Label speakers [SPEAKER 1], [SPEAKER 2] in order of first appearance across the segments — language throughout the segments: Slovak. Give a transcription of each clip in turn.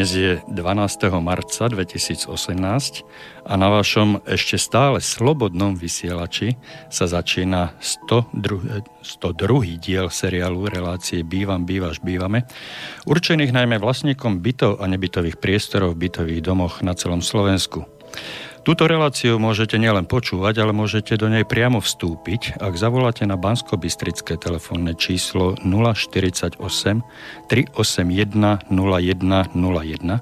[SPEAKER 1] Dnes je 12. marca 2018 a na vašom ešte stále slobodnom vysielači sa začína 102. 102. diel seriálu relácie Bývam, bývaš, bývame, určených najmä vlastníkom bytov a nebytových priestorov v bytových domoch na celom Slovensku. Túto reláciu môžete nielen počúvať, ale môžete do nej priamo vstúpiť, ak zavoláte na bansko telefónne číslo 048 381 0101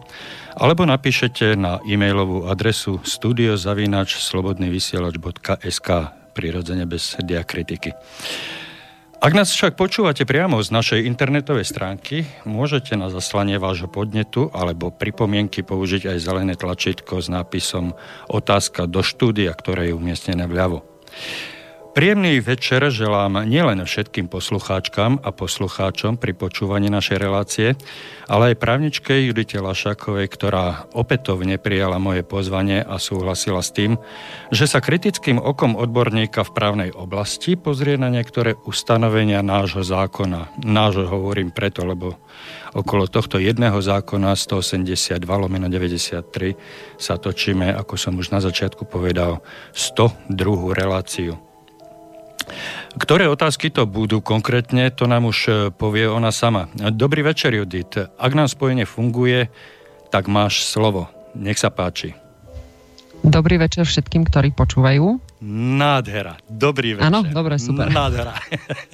[SPEAKER 1] alebo napíšete na e-mailovú adresu studiozavinačslobodnyvysielač.sk prirodzene bez diakritiky. Ak nás však počúvate priamo z našej internetovej stránky, môžete na zaslanie vášho podnetu alebo pripomienky použiť aj zelené tlačítko s nápisom Otázka do štúdia, ktoré je umiestnené vľavo. Príjemný večer želám nielen všetkým poslucháčkam a poslucháčom pri počúvaní našej relácie, ale aj právničke Judite Lašakovej, ktorá opätovne prijala moje pozvanie a súhlasila s tým, že sa kritickým okom odborníka v právnej oblasti pozrie na niektoré ustanovenia nášho zákona. Nášho hovorím preto, lebo okolo tohto jedného zákona 182 lomeno 93 sa točíme, ako som už na začiatku povedal, 102 reláciu. Ktoré otázky to budú konkrétne, to nám už e, povie ona sama. Dobrý večer, Judit. Ak nám spojenie funguje, tak máš slovo. Nech sa páči.
[SPEAKER 2] Dobrý večer všetkým, ktorí počúvajú.
[SPEAKER 1] Nádhera. Dobrý večer.
[SPEAKER 2] Áno, dobre, super.
[SPEAKER 1] Nádhera.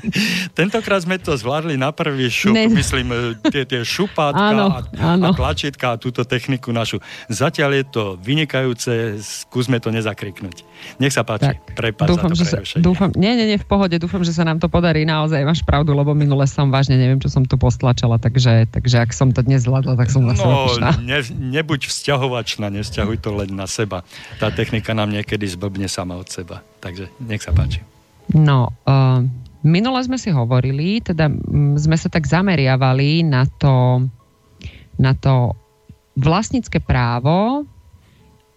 [SPEAKER 1] Tentokrát sme to zvládli na prvý šup, ne. myslím, e, tie, tie šupátka áno, a, áno. a tlačítka a túto techniku našu. Zatiaľ je to vynikajúce, skúsme to nezakriknúť. Nech sa páči, prepáč dúfam, za to že sa,
[SPEAKER 2] dúfam, Nie, nie, nie, v pohode, dúfam, že sa nám to podarí. Naozaj máš pravdu, lebo minule som vážne neviem, čo som tu postlačala, takže, takže ak som to dnes zvládla, tak som zase
[SPEAKER 1] No, ne, nebuď vzťahovačná, nesťahuj to len na seba. Tá technika nám niekedy zblbne sama od seba. Takže nech sa páči.
[SPEAKER 2] No, uh, minule sme si hovorili, teda sme sa tak zameriavali na to, na to vlastnícke právo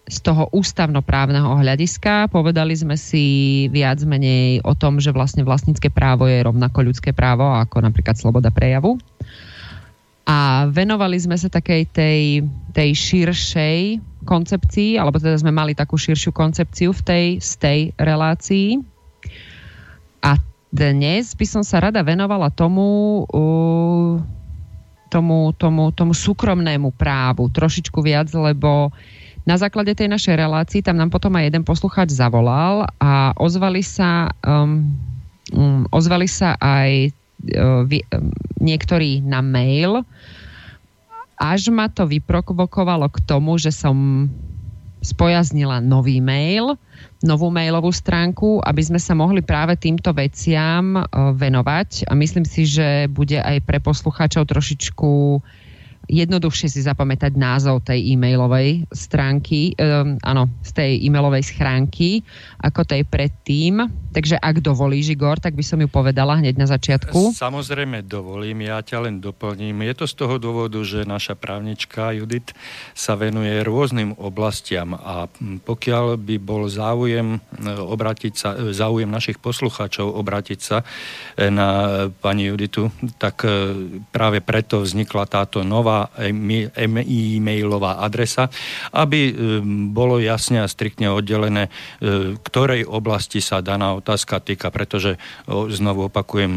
[SPEAKER 2] z toho ústavnoprávneho hľadiska. Povedali sme si viac menej o tom, že vlastne vlastnícke právo je rovnako ľudské právo ako napríklad sloboda prejavu. A venovali sme sa takej tej, tej širšej koncepcii, alebo teda sme mali takú širšiu koncepciu v tej, z tej relácii. A dnes by som sa rada venovala tomu, tomu, tomu, tomu súkromnému právu trošičku viac, lebo na základe tej našej relácii tam nám potom aj jeden poslucháč zavolal a ozvali sa, um, um, ozvali sa aj uh, niektorí na mail, až ma to vyprovokovalo k tomu, že som spojaznila nový mail, novú mailovú stránku, aby sme sa mohli práve týmto veciam venovať. A myslím si, že bude aj pre poslucháčov trošičku jednoduchšie si zapamätať názov tej e-mailovej stránky, um, áno, z tej e-mailovej schránky, ako tej predtým. Takže ak dovolíš, Igor, tak by som ju povedala hneď na začiatku.
[SPEAKER 1] Samozrejme dovolím, ja ťa len doplním. Je to z toho dôvodu, že naša právnička Judit sa venuje rôznym oblastiam a pokiaľ by bol záujem e, obratiť sa, e, záujem našich poslucháčov obratiť sa e, na pani Juditu, tak práve preto vznikla táto nová e-mailová adresa, aby e, bolo jasne a striktne oddelené, e, ktorej oblasti sa daná otázka týka, pretože znovu opakujem,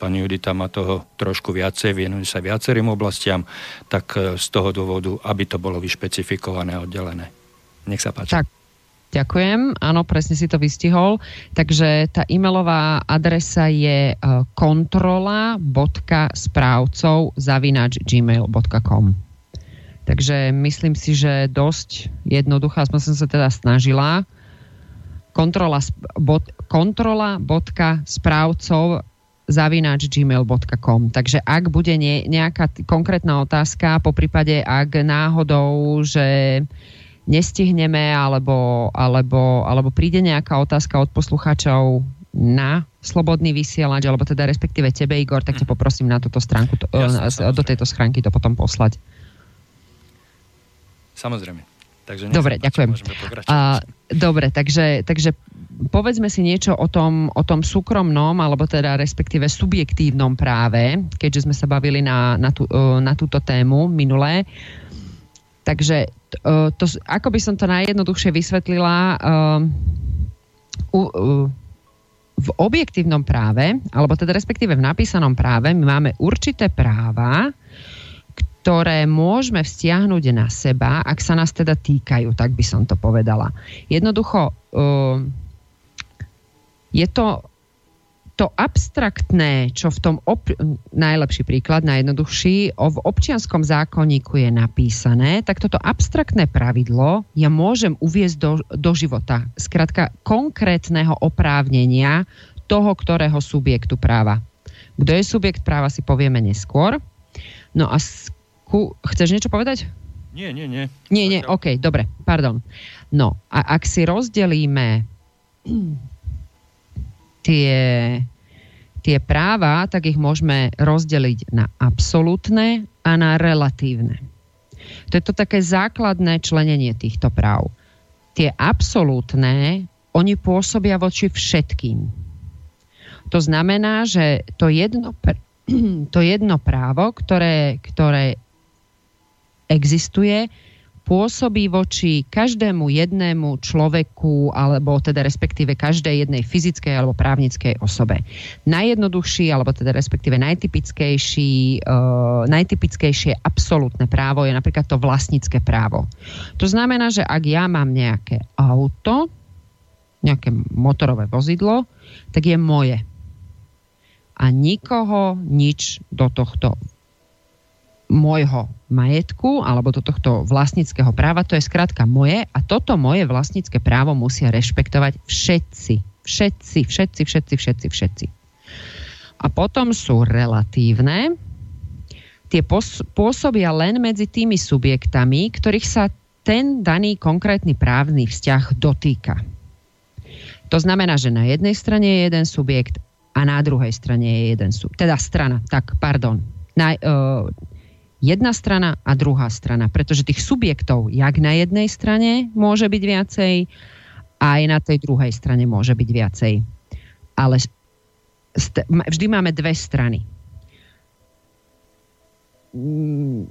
[SPEAKER 1] pani Judita má toho trošku viacej, venuje sa viacerým oblastiam, tak e, z toho dôvodu, aby to bolo vyšpecifikované a oddelené. Nech sa páči.
[SPEAKER 2] Tak. Ďakujem, áno, presne si to vystihol. Takže tá e-mailová adresa je e, kontrola.správcov zavinač gmail.com Takže myslím si, že dosť jednoduchá, som sa teda snažila. Kontrola, bot, kontrola.správcov zavinač gmail.com. Takže ak bude nie, nejaká konkrétna otázka, po prípade ak náhodou, že nestihneme, alebo, alebo, alebo príde nejaká otázka od poslucháčov na slobodný vysielač, alebo teda respektíve tebe, Igor, tak ťa mhm. poprosím na túto stránku, to, Jasne, do tejto schránky to potom poslať.
[SPEAKER 1] Samozrejme. Takže
[SPEAKER 2] dobre, ďakujem. A, dobre, takže, takže povedzme si niečo o tom, o tom súkromnom, alebo teda respektíve subjektívnom práve, keďže sme sa bavili na, na, tú, na túto tému minulé. Takže to, ako by som to najjednoduchšie vysvetlila, u, v objektívnom práve, alebo teda respektíve v napísanom práve, my máme určité práva, ktoré môžeme vzťahnuť na seba, ak sa nás teda týkajú, tak by som to povedala. Jednoducho, je to to abstraktné, čo v tom op- najlepší príklad, najjednoduchší, v občianskom zákonníku je napísané, tak toto abstraktné pravidlo ja môžem uviezť do, do života. Skrátka konkrétneho oprávnenia toho, ktorého subjektu práva. Kto je subjekt práva, si povieme neskôr. No a sku- chceš niečo povedať?
[SPEAKER 1] Nie, nie, nie.
[SPEAKER 2] Nie, nie, OK, dobre, pardon. No a ak si rozdelíme tie, tie práva, tak ich môžeme rozdeliť na absolútne a na relatívne. To je to také základné členenie týchto práv. Tie absolútne, oni pôsobia voči všetkým. To znamená, že to jedno, to jedno právo, ktoré, ktoré existuje, pôsobí voči každému jednému človeku, alebo teda respektíve každej jednej fyzickej alebo právnickej osobe. Najjednoduchší, alebo teda respektíve najtypickejší, uh, najtypickejšie absolútne právo je napríklad to vlastnícke právo. To znamená, že ak ja mám nejaké auto, nejaké motorové vozidlo, tak je moje. A nikoho nič do tohto môjho majetku alebo do tohto vlastníckého práva, to je skrátka moje a toto moje vlastnícke právo musia rešpektovať všetci. Všetci, všetci, všetci, všetci, všetci. A potom sú relatívne. Tie pôsobia len medzi tými subjektami, ktorých sa ten daný konkrétny právny vzťah dotýka. To znamená, že na jednej strane je jeden subjekt a na druhej strane je jeden subjekt. Teda strana, tak, pardon. Na, uh, jedna strana a druhá strana. Pretože tých subjektov, jak na jednej strane môže byť viacej, aj na tej druhej strane môže byť viacej. Ale vždy máme dve strany. Mm,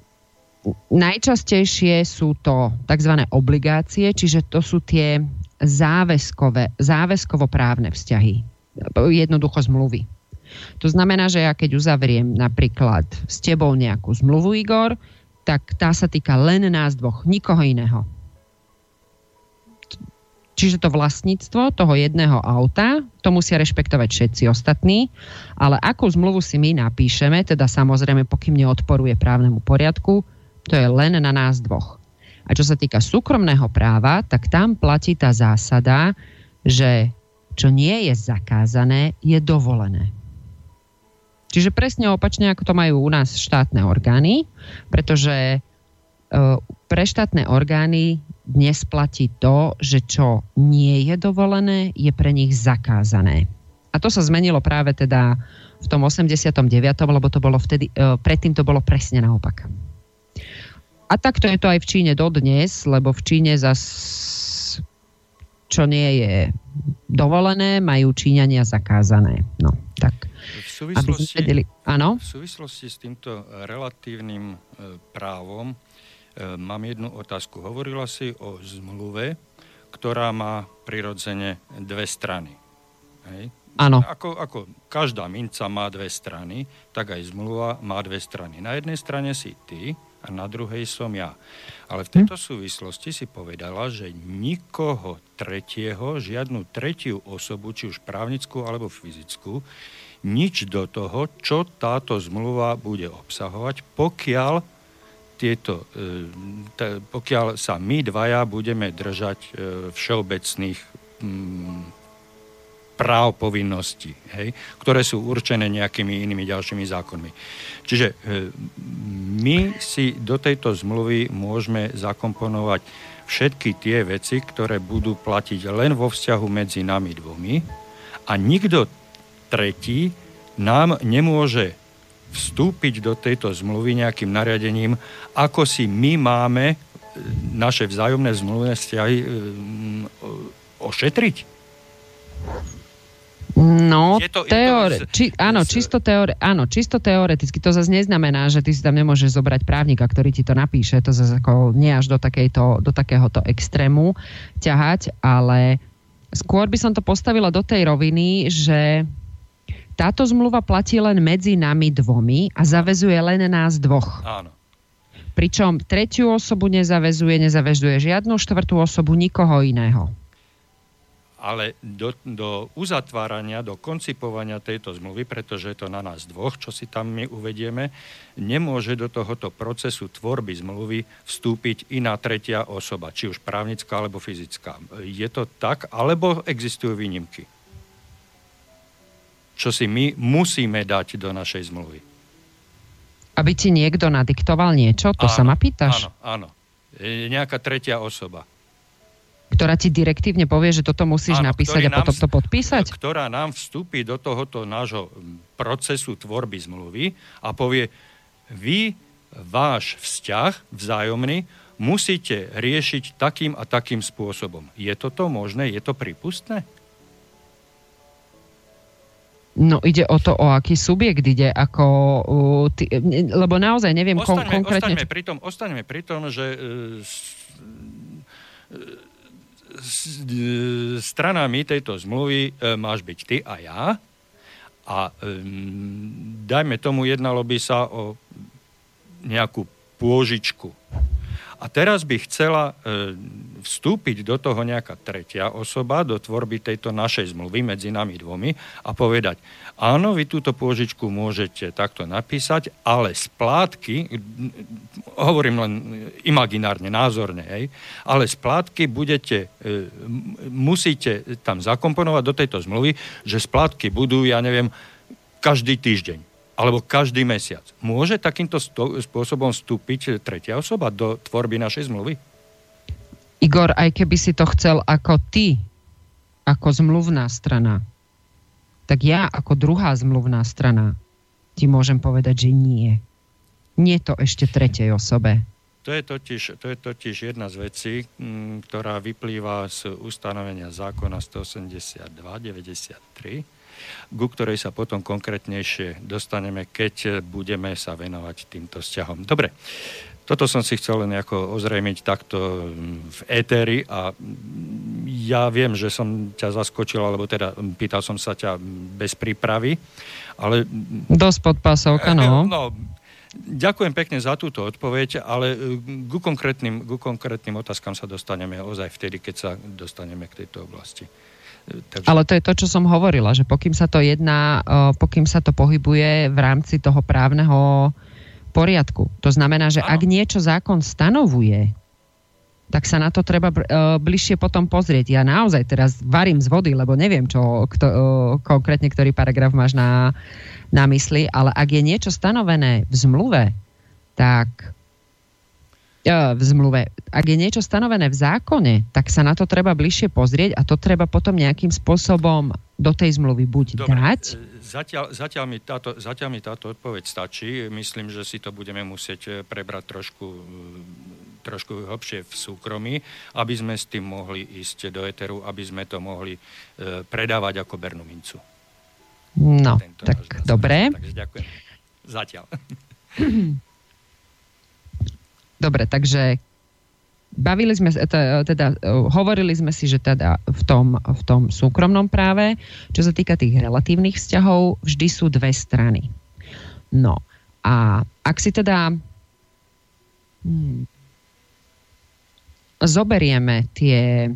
[SPEAKER 2] najčastejšie sú to tzv. obligácie, čiže to sú tie záväzkové, záväzkovo-právne vzťahy. Jednoducho zmluvy. To znamená, že ja keď uzavriem napríklad s tebou nejakú zmluvu, Igor, tak tá sa týka len nás dvoch, nikoho iného. Čiže to vlastníctvo toho jedného auta, to musia rešpektovať všetci ostatní, ale akú zmluvu si my napíšeme, teda samozrejme, pokým neodporuje právnemu poriadku, to je len na nás dvoch. A čo sa týka súkromného práva, tak tam platí tá zásada, že čo nie je zakázané, je dovolené. Čiže presne opačne, ako to majú u nás štátne orgány, pretože e, pre štátne orgány dnes platí to, že čo nie je dovolené, je pre nich zakázané. A to sa zmenilo práve teda v tom 89., lebo to bolo vtedy, e, predtým to bolo presne naopak. A takto je to aj v Číne dodnes, lebo v Číne zas čo nie je dovolené, majú Číňania zakázané. No, tak.
[SPEAKER 1] Súvislosti, vedeli, áno? v súvislosti s týmto relatívnym e, právom e, mám jednu otázku. Hovorila si o zmluve, ktorá má prirodzene dve strany. Hej?
[SPEAKER 2] Áno.
[SPEAKER 1] Ako, ako každá minca má dve strany, tak aj zmluva má dve strany. Na jednej strane si ty a na druhej som ja. Ale v tejto súvislosti si povedala, že nikoho tretieho, žiadnu tretiu osobu, či už právnickú alebo fyzickú, nič do toho, čo táto zmluva bude obsahovať, pokiaľ, tieto, e, pokiaľ sa my dvaja budeme držať e, všeobecných mm, práv, povinností, hej, ktoré sú určené nejakými inými ďalšími zákonmi. Čiže e, my si do tejto zmluvy môžeme zakomponovať všetky tie veci, ktoré budú platiť len vo vzťahu medzi nami dvomi a nikto tretí nám nemôže vstúpiť do tejto zmluvy nejakým nariadením, ako si my máme e, naše vzájomné zmluvné vzťahy e, ošetriť.
[SPEAKER 2] No, je to, teore- je to, či, áno, čisto teore- áno, čisto teoreticky. To zase neznamená, že ty si tam nemôžeš zobrať právnika, ktorý ti to napíše. To zase ako nie až do, takejto, do takéhoto extrému ťahať, ale skôr by som to postavila do tej roviny, že táto zmluva platí len medzi nami dvomi a zavezuje len nás dvoch.
[SPEAKER 1] Áno.
[SPEAKER 2] Pričom tretiu osobu nezavezuje, nezavezuje žiadnu štvrtú osobu, nikoho iného
[SPEAKER 1] ale do, do uzatvárania, do koncipovania tejto zmluvy, pretože je to na nás dvoch, čo si tam my uvedieme, nemôže do tohoto procesu tvorby zmluvy vstúpiť iná tretia osoba, či už právnická alebo fyzická. Je to tak, alebo existujú výnimky? Čo si my musíme dať do našej zmluvy?
[SPEAKER 2] Aby ti niekto nadiktoval niečo? To áno, sa ma pýtaš?
[SPEAKER 1] Áno, áno. Nejaká tretia osoba
[SPEAKER 2] ktorá ti direktívne povie, že toto musíš Áno, napísať a potom to podpísať?
[SPEAKER 1] Ktorá nám vstúpi do tohoto nášho procesu tvorby zmluvy a povie, vy váš vzťah vzájomný musíte riešiť takým a takým spôsobom. Je toto možné? Je to prípustné?
[SPEAKER 2] No ide o to, o aký subjekt ide, ako, uh, ty, lebo naozaj neviem ostaňme, kon, konkrétne...
[SPEAKER 1] Ostaňme pri, tom, ostaňme pri tom, že uh, stranami tejto zmluvy e, máš byť ty a ja. A dajme tomu, jednalo by sa o nejakú pôžičku. A teraz by chcela e, vstúpiť do toho nejaká tretia osoba, do tvorby tejto našej zmluvy medzi nami dvomi a povedať, áno, vy túto pôžičku môžete takto napísať, ale splátky, hovorím len imaginárne, názorne, hej, ale splátky budete, e, musíte tam zakomponovať do tejto zmluvy, že splátky budú, ja neviem, každý týždeň alebo každý mesiac. Môže takýmto spôsobom vstúpiť tretia osoba do tvorby našej zmluvy?
[SPEAKER 2] Igor, aj keby si to chcel ako ty, ako zmluvná strana, tak ja ako druhá zmluvná strana ti môžem povedať, že nie. Nie to ešte tretej osobe.
[SPEAKER 1] To je, totiž, to je totiž jedna z vecí, m, ktorá vyplýva z ustanovenia zákona 182-93, ku ktorej sa potom konkrétnejšie dostaneme, keď budeme sa venovať týmto vzťahom. Dobre, toto som si chcel len ako ozrejmiť takto v éteri a ja viem, že som ťa zaskočil, alebo teda pýtal som sa ťa bez prípravy, ale...
[SPEAKER 2] Dosť pod pásovka, no. no.
[SPEAKER 1] Ďakujem pekne za túto odpoveď, ale ku konkrétnym, ku konkrétnym otázkam sa dostaneme ozaj vtedy, keď sa dostaneme k tejto oblasti.
[SPEAKER 2] Takže... Ale to je to, čo som hovorila, že pokým sa to jedná, pokým sa to pohybuje v rámci toho právneho poriadku. To znamená, že ak niečo zákon stanovuje, tak sa na to treba uh, bližšie potom pozrieť. Ja naozaj teraz varím z vody, lebo neviem, čo kto, uh, konkrétne ktorý paragraf máš na, na mysli, ale ak je niečo stanovené v zmluve, tak v zmluve, ak je niečo stanovené v zákone, tak sa na to treba bližšie pozrieť a to treba potom nejakým spôsobom do tej zmluvy buď Dobre, dať,
[SPEAKER 1] Zatiaľ, zatiaľ, mi táto, zatiaľ mi táto odpoveď stačí. Myslím, že si to budeme musieť eh, prebrať trošku, trošku hlbšie v súkromí, aby sme s tým mohli ísť do eteru, aby sme to mohli uh, predávať ako Bernú mincu.
[SPEAKER 2] No, Tento tak dobre.
[SPEAKER 1] Takže ďakujem. Zatiaľ.
[SPEAKER 2] Dobre, takže bavili sme teda, hovorili sme si, že teda v tom, v tom súkromnom práve, čo sa týka tých relatívnych vzťahov, vždy sú dve strany. No a ak si teda hmm, zoberieme tie,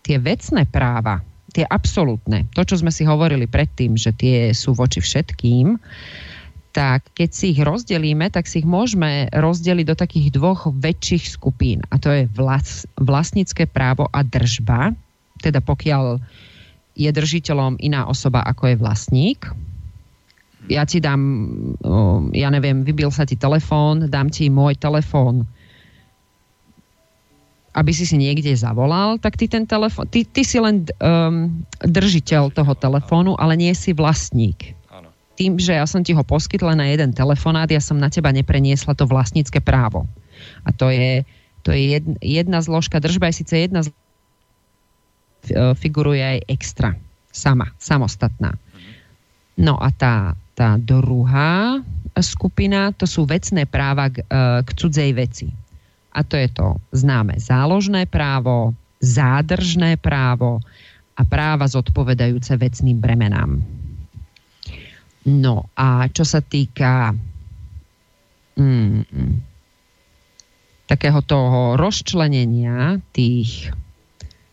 [SPEAKER 2] tie vecné práva, tie absolútne, to, čo sme si hovorili predtým, že tie sú voči všetkým, tak keď si ich rozdelíme, tak si ich môžeme rozdeliť do takých dvoch väčších skupín. A to je vlas, vlastnícke právo a držba. Teda pokiaľ je držiteľom iná osoba, ako je vlastník. Ja ti dám, ja neviem, vybil sa ti telefón, dám ti môj telefón, aby si si niekde zavolal, tak ty ten telefón, ty, ty si len um, držiteľ toho telefónu, ale nie si vlastník tým, že ja som ti ho poskytla na jeden telefonát, ja som na teba nepreniesla to vlastnícke právo. A to je, to je jedna, zložka, držba je síce jedna zložka, figuruje aj extra. sama, samostatná. No a tá, tá druhá skupina, to sú vecné práva k, e, k cudzej veci. A to je to známe záložné právo, zádržné právo a práva zodpovedajúce vecným bremenám. No a čo sa týka mm, takého toho rozčlenenia tých,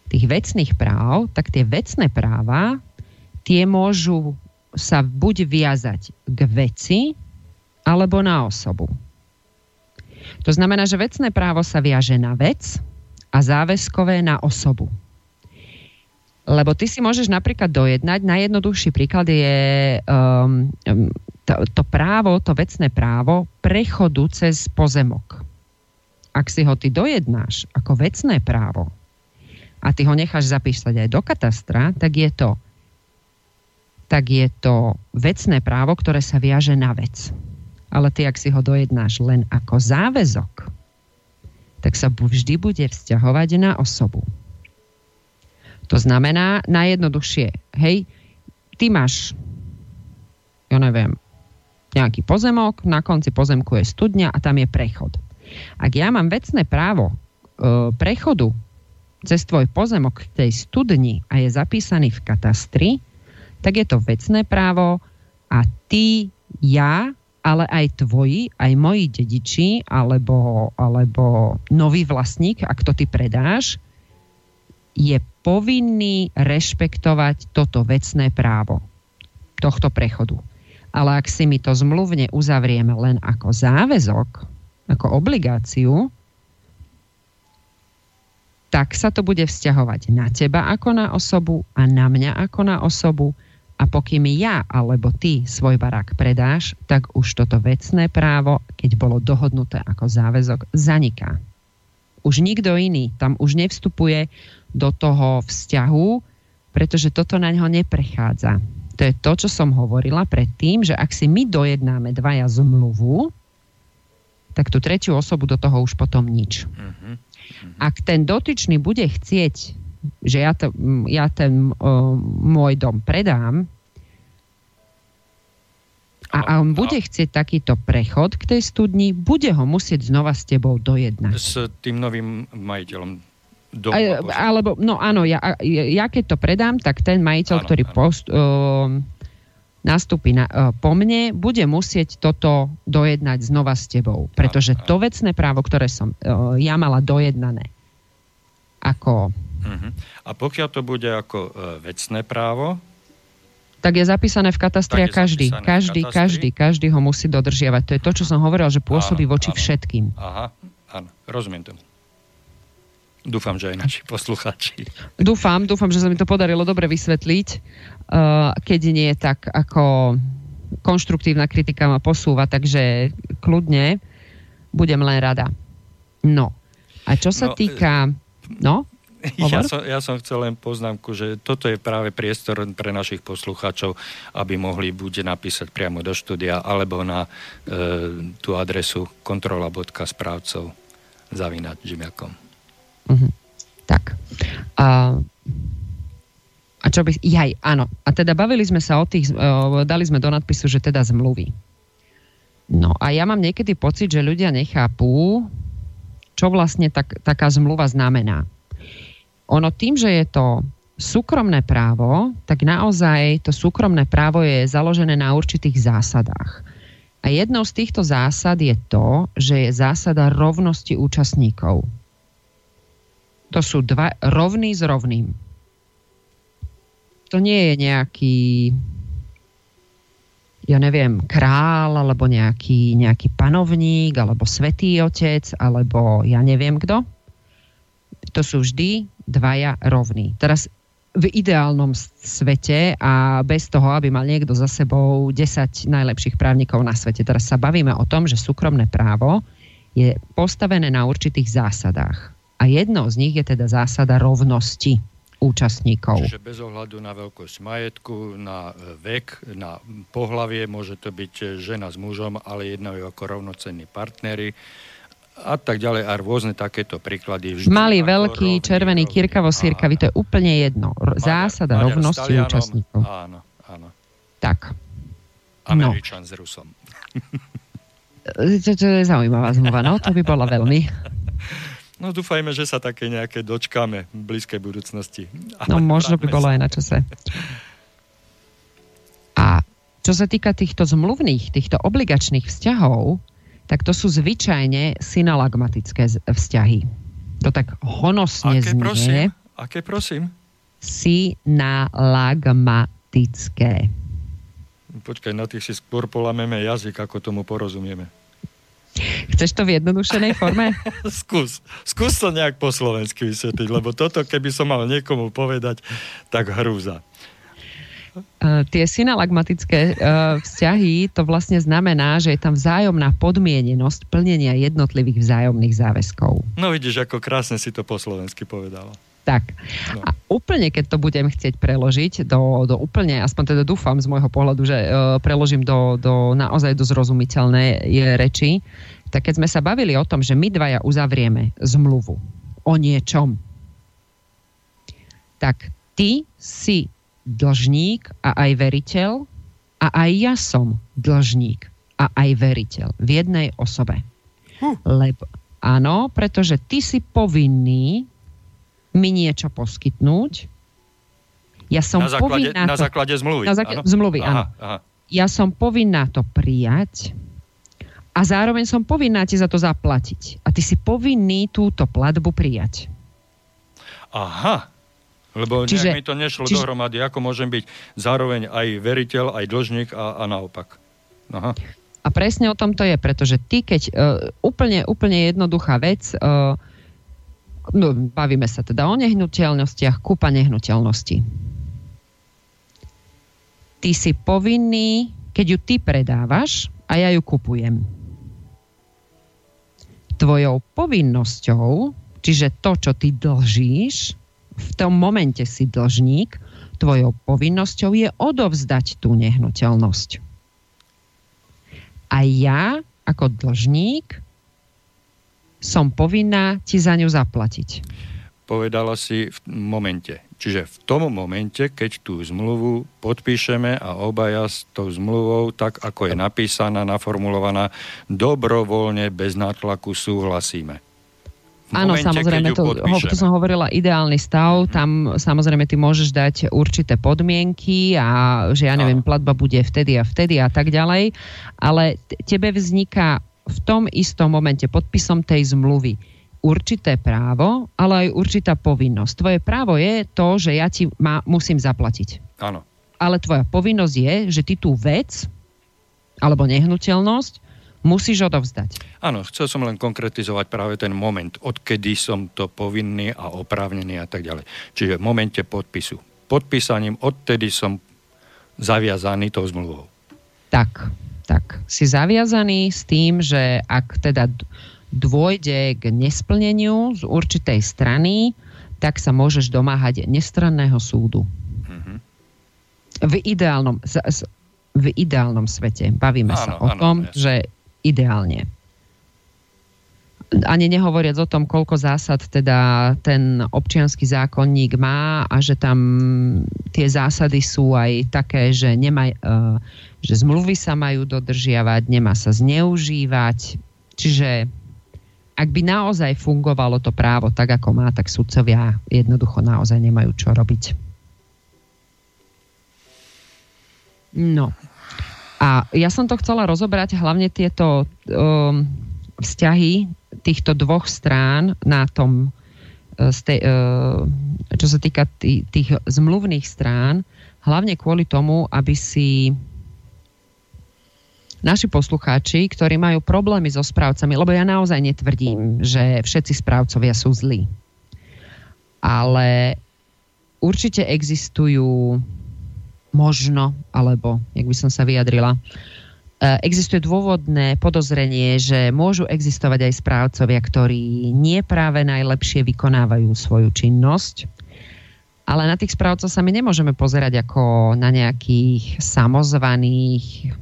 [SPEAKER 2] tých vecných práv, tak tie vecné práva, tie môžu sa buď viazať k veci, alebo na osobu. To znamená, že vecné právo sa viaže na vec a záväzkové na osobu. Lebo ty si môžeš napríklad dojednať, najjednoduchší príklad je um, um, to, to právo, to vecné právo prechodu cez pozemok. Ak si ho ty dojednáš ako vecné právo a ty ho necháš zapísať aj do katastra, tak je to tak je to vecné právo, ktoré sa viaže na vec. Ale ty, ak si ho dojednáš len ako záväzok, tak sa vždy bude vzťahovať na osobu. To znamená najjednoduchšie, hej, ty máš, ja neviem, nejaký pozemok, na konci pozemku je studňa a tam je prechod. Ak ja mám vecné právo e, prechodu cez tvoj pozemok k tej studni a je zapísaný v katastri, tak je to vecné právo a ty, ja, ale aj tvoji, aj moji dediči, alebo, alebo nový vlastník, ak to ty predáš, je povinný rešpektovať toto vecné právo tohto prechodu. Ale ak si my to zmluvne uzavrieme len ako záväzok, ako obligáciu, tak sa to bude vzťahovať na teba ako na osobu a na mňa ako na osobu. A pokým ja alebo ty svoj barák predáš, tak už toto vecné právo, keď bolo dohodnuté ako záväzok, zaniká. Už nikto iný tam už nevstupuje do toho vzťahu, pretože toto na ňo neprechádza. To je to, čo som hovorila predtým, že ak si my dojednáme dvaja zmluvu, tak tú tretiu osobu do toho už potom nič. Uh-huh. Ak ten dotyčný bude chcieť, že ja, to, ja ten uh, môj dom predám, a, a on bude chcieť takýto prechod k tej studni, bude ho musieť znova s tebou dojednať.
[SPEAKER 1] S tým novým majiteľom
[SPEAKER 2] domu. A, alebo, no áno, ja, ja keď to predám, tak ten majiteľ, áno, ktorý áno. Post, uh, nastúpi na, uh, po mne, bude musieť toto dojednať znova s tebou. Pretože áno, áno. to vecné právo, ktoré som uh, ja mala dojednané ako...
[SPEAKER 1] Uh-huh. A pokiaľ to bude ako uh, vecné právo,
[SPEAKER 2] tak je zapísané v katastri a každý, každý, každý, každý ho musí dodržiavať. To je to, čo som hovoril, že pôsobí áno, voči áno. všetkým.
[SPEAKER 1] Aha, áno, rozumiem tomu. Dúfam, že aj naši posluchači.
[SPEAKER 2] Dúfam, dúfam, že sa mi to podarilo dobre vysvetliť. Uh, keď nie, tak ako konštruktívna kritika ma posúva, takže kľudne budem len rada. No. A čo sa no, týka... No?
[SPEAKER 1] Ja som, ja som chcel len poznámku, že toto je práve priestor pre našich poslucháčov, aby mohli buď napísať priamo do štúdia, alebo na e, tú adresu kontrola.správcov zavinať žimiakom.
[SPEAKER 2] Uh-huh. Tak. A, a čo by... Jaj, áno. A teda bavili sme sa o tých... Uh, dali sme do nadpisu, že teda zmluvy. No a ja mám niekedy pocit, že ľudia nechápu, čo vlastne tak, taká zmluva znamená. Ono tým, že je to súkromné právo, tak naozaj to súkromné právo je založené na určitých zásadách. A jednou z týchto zásad je to, že je zásada rovnosti účastníkov. To sú dva rovný s rovným. To nie je nejaký ja neviem, král, alebo nejaký, nejaký panovník, alebo svetý otec, alebo ja neviem kto. To sú vždy dvaja rovní. Teraz v ideálnom svete a bez toho, aby mal niekto za sebou 10 najlepších právnikov na svete. Teraz sa bavíme o tom, že súkromné právo je postavené na určitých zásadách. A jednou z nich je teda zásada rovnosti účastníkov.
[SPEAKER 1] Čiže bez ohľadu na veľkosť majetku, na vek, na pohlavie, môže to byť žena s mužom, ale jednajú ako rovnocenní partnery a tak ďalej a rôzne takéto príklady.
[SPEAKER 2] Vždy Malý, veľký, rovný, červený, rovný, kirkavo, sírkavý, to je úplne jedno. Zásada Maďar, rovnosti Talianom, účastníkov.
[SPEAKER 1] Áno, áno.
[SPEAKER 2] Tak.
[SPEAKER 1] Američan no. s Rusom.
[SPEAKER 2] to, to je zaujímavá zmluva, no, to by bola veľmi.
[SPEAKER 1] No dúfajme, že sa také nejaké dočkáme v blízkej budúcnosti.
[SPEAKER 2] No možno by bolo aj na čase. A čo sa týka týchto zmluvných, týchto obligačných vzťahov, tak to sú zvyčajne synalagmatické vzťahy. To tak honosne
[SPEAKER 1] Aké
[SPEAKER 2] znie.
[SPEAKER 1] prosím? Aké prosím?
[SPEAKER 2] Synalagmatické.
[SPEAKER 1] Počkaj, na tých si skôr polameme jazyk, ako tomu porozumieme.
[SPEAKER 2] Chceš to v jednodušenej forme?
[SPEAKER 1] skús. Skús to nejak po slovensky vysvetliť, lebo toto, keby som mal niekomu povedať, tak hrúza.
[SPEAKER 2] Uh, tie synalagmatické uh, vzťahy, to vlastne znamená, že je tam vzájomná podmienenosť plnenia jednotlivých vzájomných záväzkov.
[SPEAKER 1] No vidíš, ako krásne si to po slovensky povedala.
[SPEAKER 2] Tak. No. A úplne, keď to budem chcieť preložiť do, do úplne, aspoň teda dúfam z môjho pohľadu, že uh, preložím do, do naozaj do zrozumiteľnej reči, tak keď sme sa bavili o tom, že my dvaja uzavrieme zmluvu o niečom, tak ty si dlžník a aj veriteľ a aj ja som dlžník a aj veriteľ v jednej osobe. Hm. Lebo, áno, pretože ty si povinný mi niečo poskytnúť. Ja som
[SPEAKER 1] na základe, povinná na základe zmluvy.
[SPEAKER 2] Na základe zmluvy, aha, áno. Aha. Ja som povinná to prijať a zároveň som povinná ti za to zaplatiť. A ty si povinný túto platbu prijať.
[SPEAKER 1] Aha, lebo čiže, mi to nešlo čiže, dohromady, ako môžem byť zároveň aj veriteľ, aj dlžník a, a naopak. Aha.
[SPEAKER 2] A presne o tom to je, pretože ty, keď uh, úplne, úplne jednoduchá vec, uh, no, bavíme sa teda o nehnuteľnostiach, kúpa nehnuteľnosti. Ty si povinný, keď ju ty predávaš a ja ju kupujem. Tvojou povinnosťou, čiže to, čo ty dlžíš, v tom momente si dlžník, tvojou povinnosťou je odovzdať tú nehnuteľnosť. A ja, ako dlžník, som povinná ti za ňu zaplatiť.
[SPEAKER 1] Povedala si v momente. Čiže v tom momente, keď tú zmluvu podpíšeme a obaja s tou zmluvou, tak ako je napísaná, naformulovaná, dobrovoľne, bez nátlaku súhlasíme.
[SPEAKER 2] Áno, samozrejme, to, ho, to som hovorila, ideálny stav, mm-hmm. tam samozrejme ty môžeš dať určité podmienky a že ja neviem, platba bude vtedy a vtedy a tak ďalej, ale tebe vzniká v tom istom momente podpisom tej zmluvy určité právo, ale aj určitá povinnosť. Tvoje právo je to, že ja ti má, musím zaplatiť.
[SPEAKER 1] Áno.
[SPEAKER 2] Ale tvoja povinnosť je, že ty tú vec alebo nehnuteľnosť musíš odovzdať.
[SPEAKER 1] Áno, chcel som len konkretizovať práve ten moment, odkedy som to povinný a oprávnený a tak ďalej. Čiže v momente podpisu. Podpísaním odtedy som zaviazaný tou zmluvou.
[SPEAKER 2] Tak tak si zaviazaný s tým, že ak teda dôjde k nesplneniu z určitej strany, tak sa môžeš domáhať nestranného súdu. Mm-hmm. V, ideálnom, v ideálnom svete. Bavíme áno, sa o áno, tom, jasne. že ideálne. Ani nehovoriac o tom, koľko zásad teda ten občianský zákonník má a že tam tie zásady sú aj také, že nemaj, uh, že zmluvy sa majú dodržiavať, nemá sa zneužívať. Čiže ak by naozaj fungovalo to právo tak, ako má, tak sudcovia jednoducho naozaj nemajú čo robiť. No. A ja som to chcela rozobrať hlavne tieto um, vzťahy týchto dvoch strán na tom, uh, uh, čo sa týka tých, tých zmluvných strán, hlavne kvôli tomu, aby si naši poslucháči, ktorí majú problémy so správcami, lebo ja naozaj netvrdím, že všetci správcovia sú zlí. Ale určite existujú možno, alebo, jak by som sa vyjadrila, e, existuje dôvodné podozrenie, že môžu existovať aj správcovia, ktorí nie práve najlepšie vykonávajú svoju činnosť, ale na tých správcov sa my nemôžeme pozerať ako na nejakých samozvaných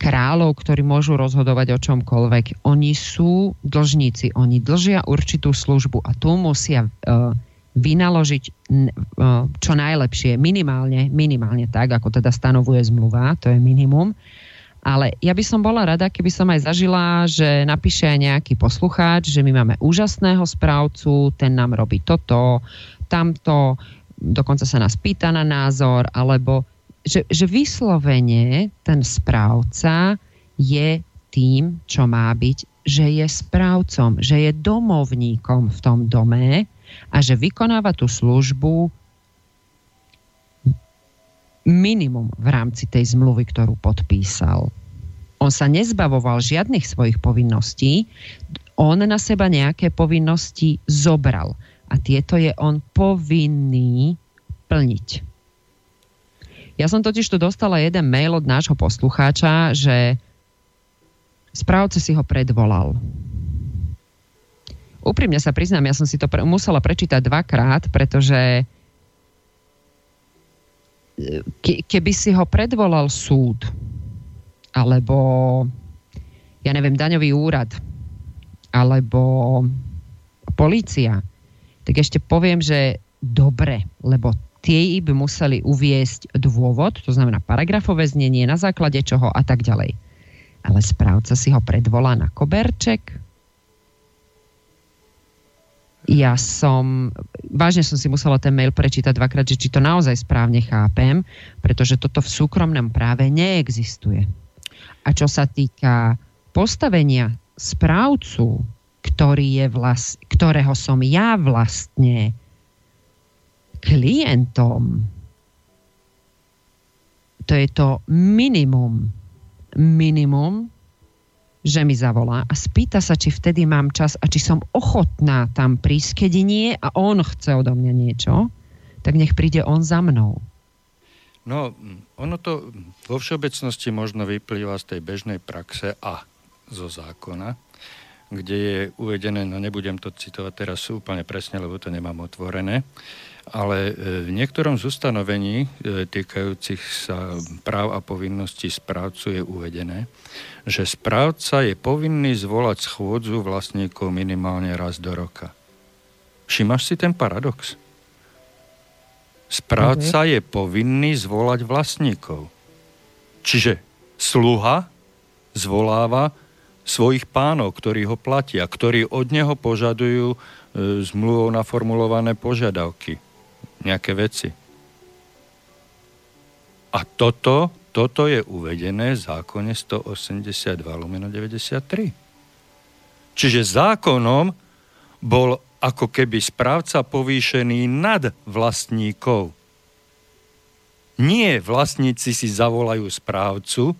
[SPEAKER 2] kráľov, ktorí môžu rozhodovať o čomkoľvek. Oni sú dlžníci, oni dlžia určitú službu a tu musia uh, vynaložiť čo najlepšie, minimálne, minimálne tak, ako teda stanovuje zmluva, to je minimum. Ale ja by som bola rada, keby som aj zažila, že napíše aj nejaký poslucháč, že my máme úžasného správcu, ten nám robí toto, tamto, dokonca sa nás pýta na názor, alebo že, že vyslovene ten správca je tým, čo má byť, že je správcom, že je domovníkom v tom dome a že vykonáva tú službu minimum v rámci tej zmluvy, ktorú podpísal. On sa nezbavoval žiadnych svojich povinností, on na seba nejaké povinnosti zobral a tieto je on povinný plniť. Ja som totiž tu dostala jeden mail od nášho poslucháča, že správce si ho predvolal. Úprimne sa priznám, ja som si to pre- musela prečítať dvakrát, pretože e, ke- keby si ho predvolal súd, alebo ja neviem, daňový úrad, alebo polícia, tak ešte poviem, že dobre, lebo tie by museli uviesť dôvod, to znamená paragrafové znenie, na základe čoho a tak ďalej. Ale správca si ho predvolá na koberček. Ja som, vážne som si musela ten mail prečítať dvakrát, že či to naozaj správne chápem, pretože toto v súkromnom práve neexistuje. A čo sa týka postavenia správcu, ktorý je vlast, ktorého som ja vlastne klientom, to je to minimum, minimum, že mi zavolá a spýta sa, či vtedy mám čas a či som ochotná tam prísť, keď nie a on chce odo mňa niečo, tak nech príde on za mnou.
[SPEAKER 1] No, ono to vo všeobecnosti možno vyplýva z tej bežnej praxe a zo zákona, kde je uvedené, no nebudem to citovať teraz úplne presne, lebo to nemám otvorené, ale e, v niektorom z ustanovení e, týkajúcich sa práv a povinností správcu je uvedené, že správca je povinný zvolať schôdzu vlastníkov minimálne raz do roka. Všimáš si ten paradox? Správca okay. je povinný zvolať vlastníkov. Čiže sluha zvoláva svojich pánov, ktorí ho platia, ktorí od neho požadujú e, zmluvou naformulované požiadavky nejaké veci. A toto, toto je uvedené v zákone 182 lomeno 93. Čiže zákonom bol ako keby správca povýšený nad vlastníkov. Nie vlastníci si zavolajú správcu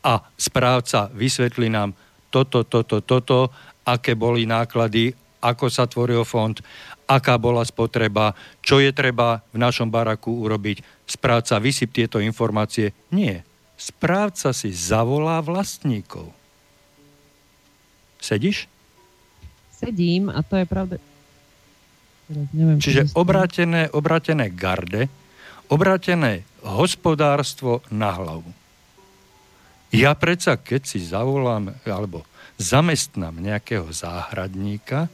[SPEAKER 1] a správca vysvetlí nám toto, toto, toto, aké boli náklady, ako sa tvoril fond, aká bola spotreba, čo je treba v našom baraku urobiť. Správca vysyp tieto informácie. Nie. Správca si zavolá vlastníkov. Sedíš?
[SPEAKER 2] Sedím a to je pravda.
[SPEAKER 1] Neviem, Čiže obrátené, obrátené garde, obrátené hospodárstvo na hlavu. Ja predsa, keď si zavolám alebo zamestnám nejakého záhradníka,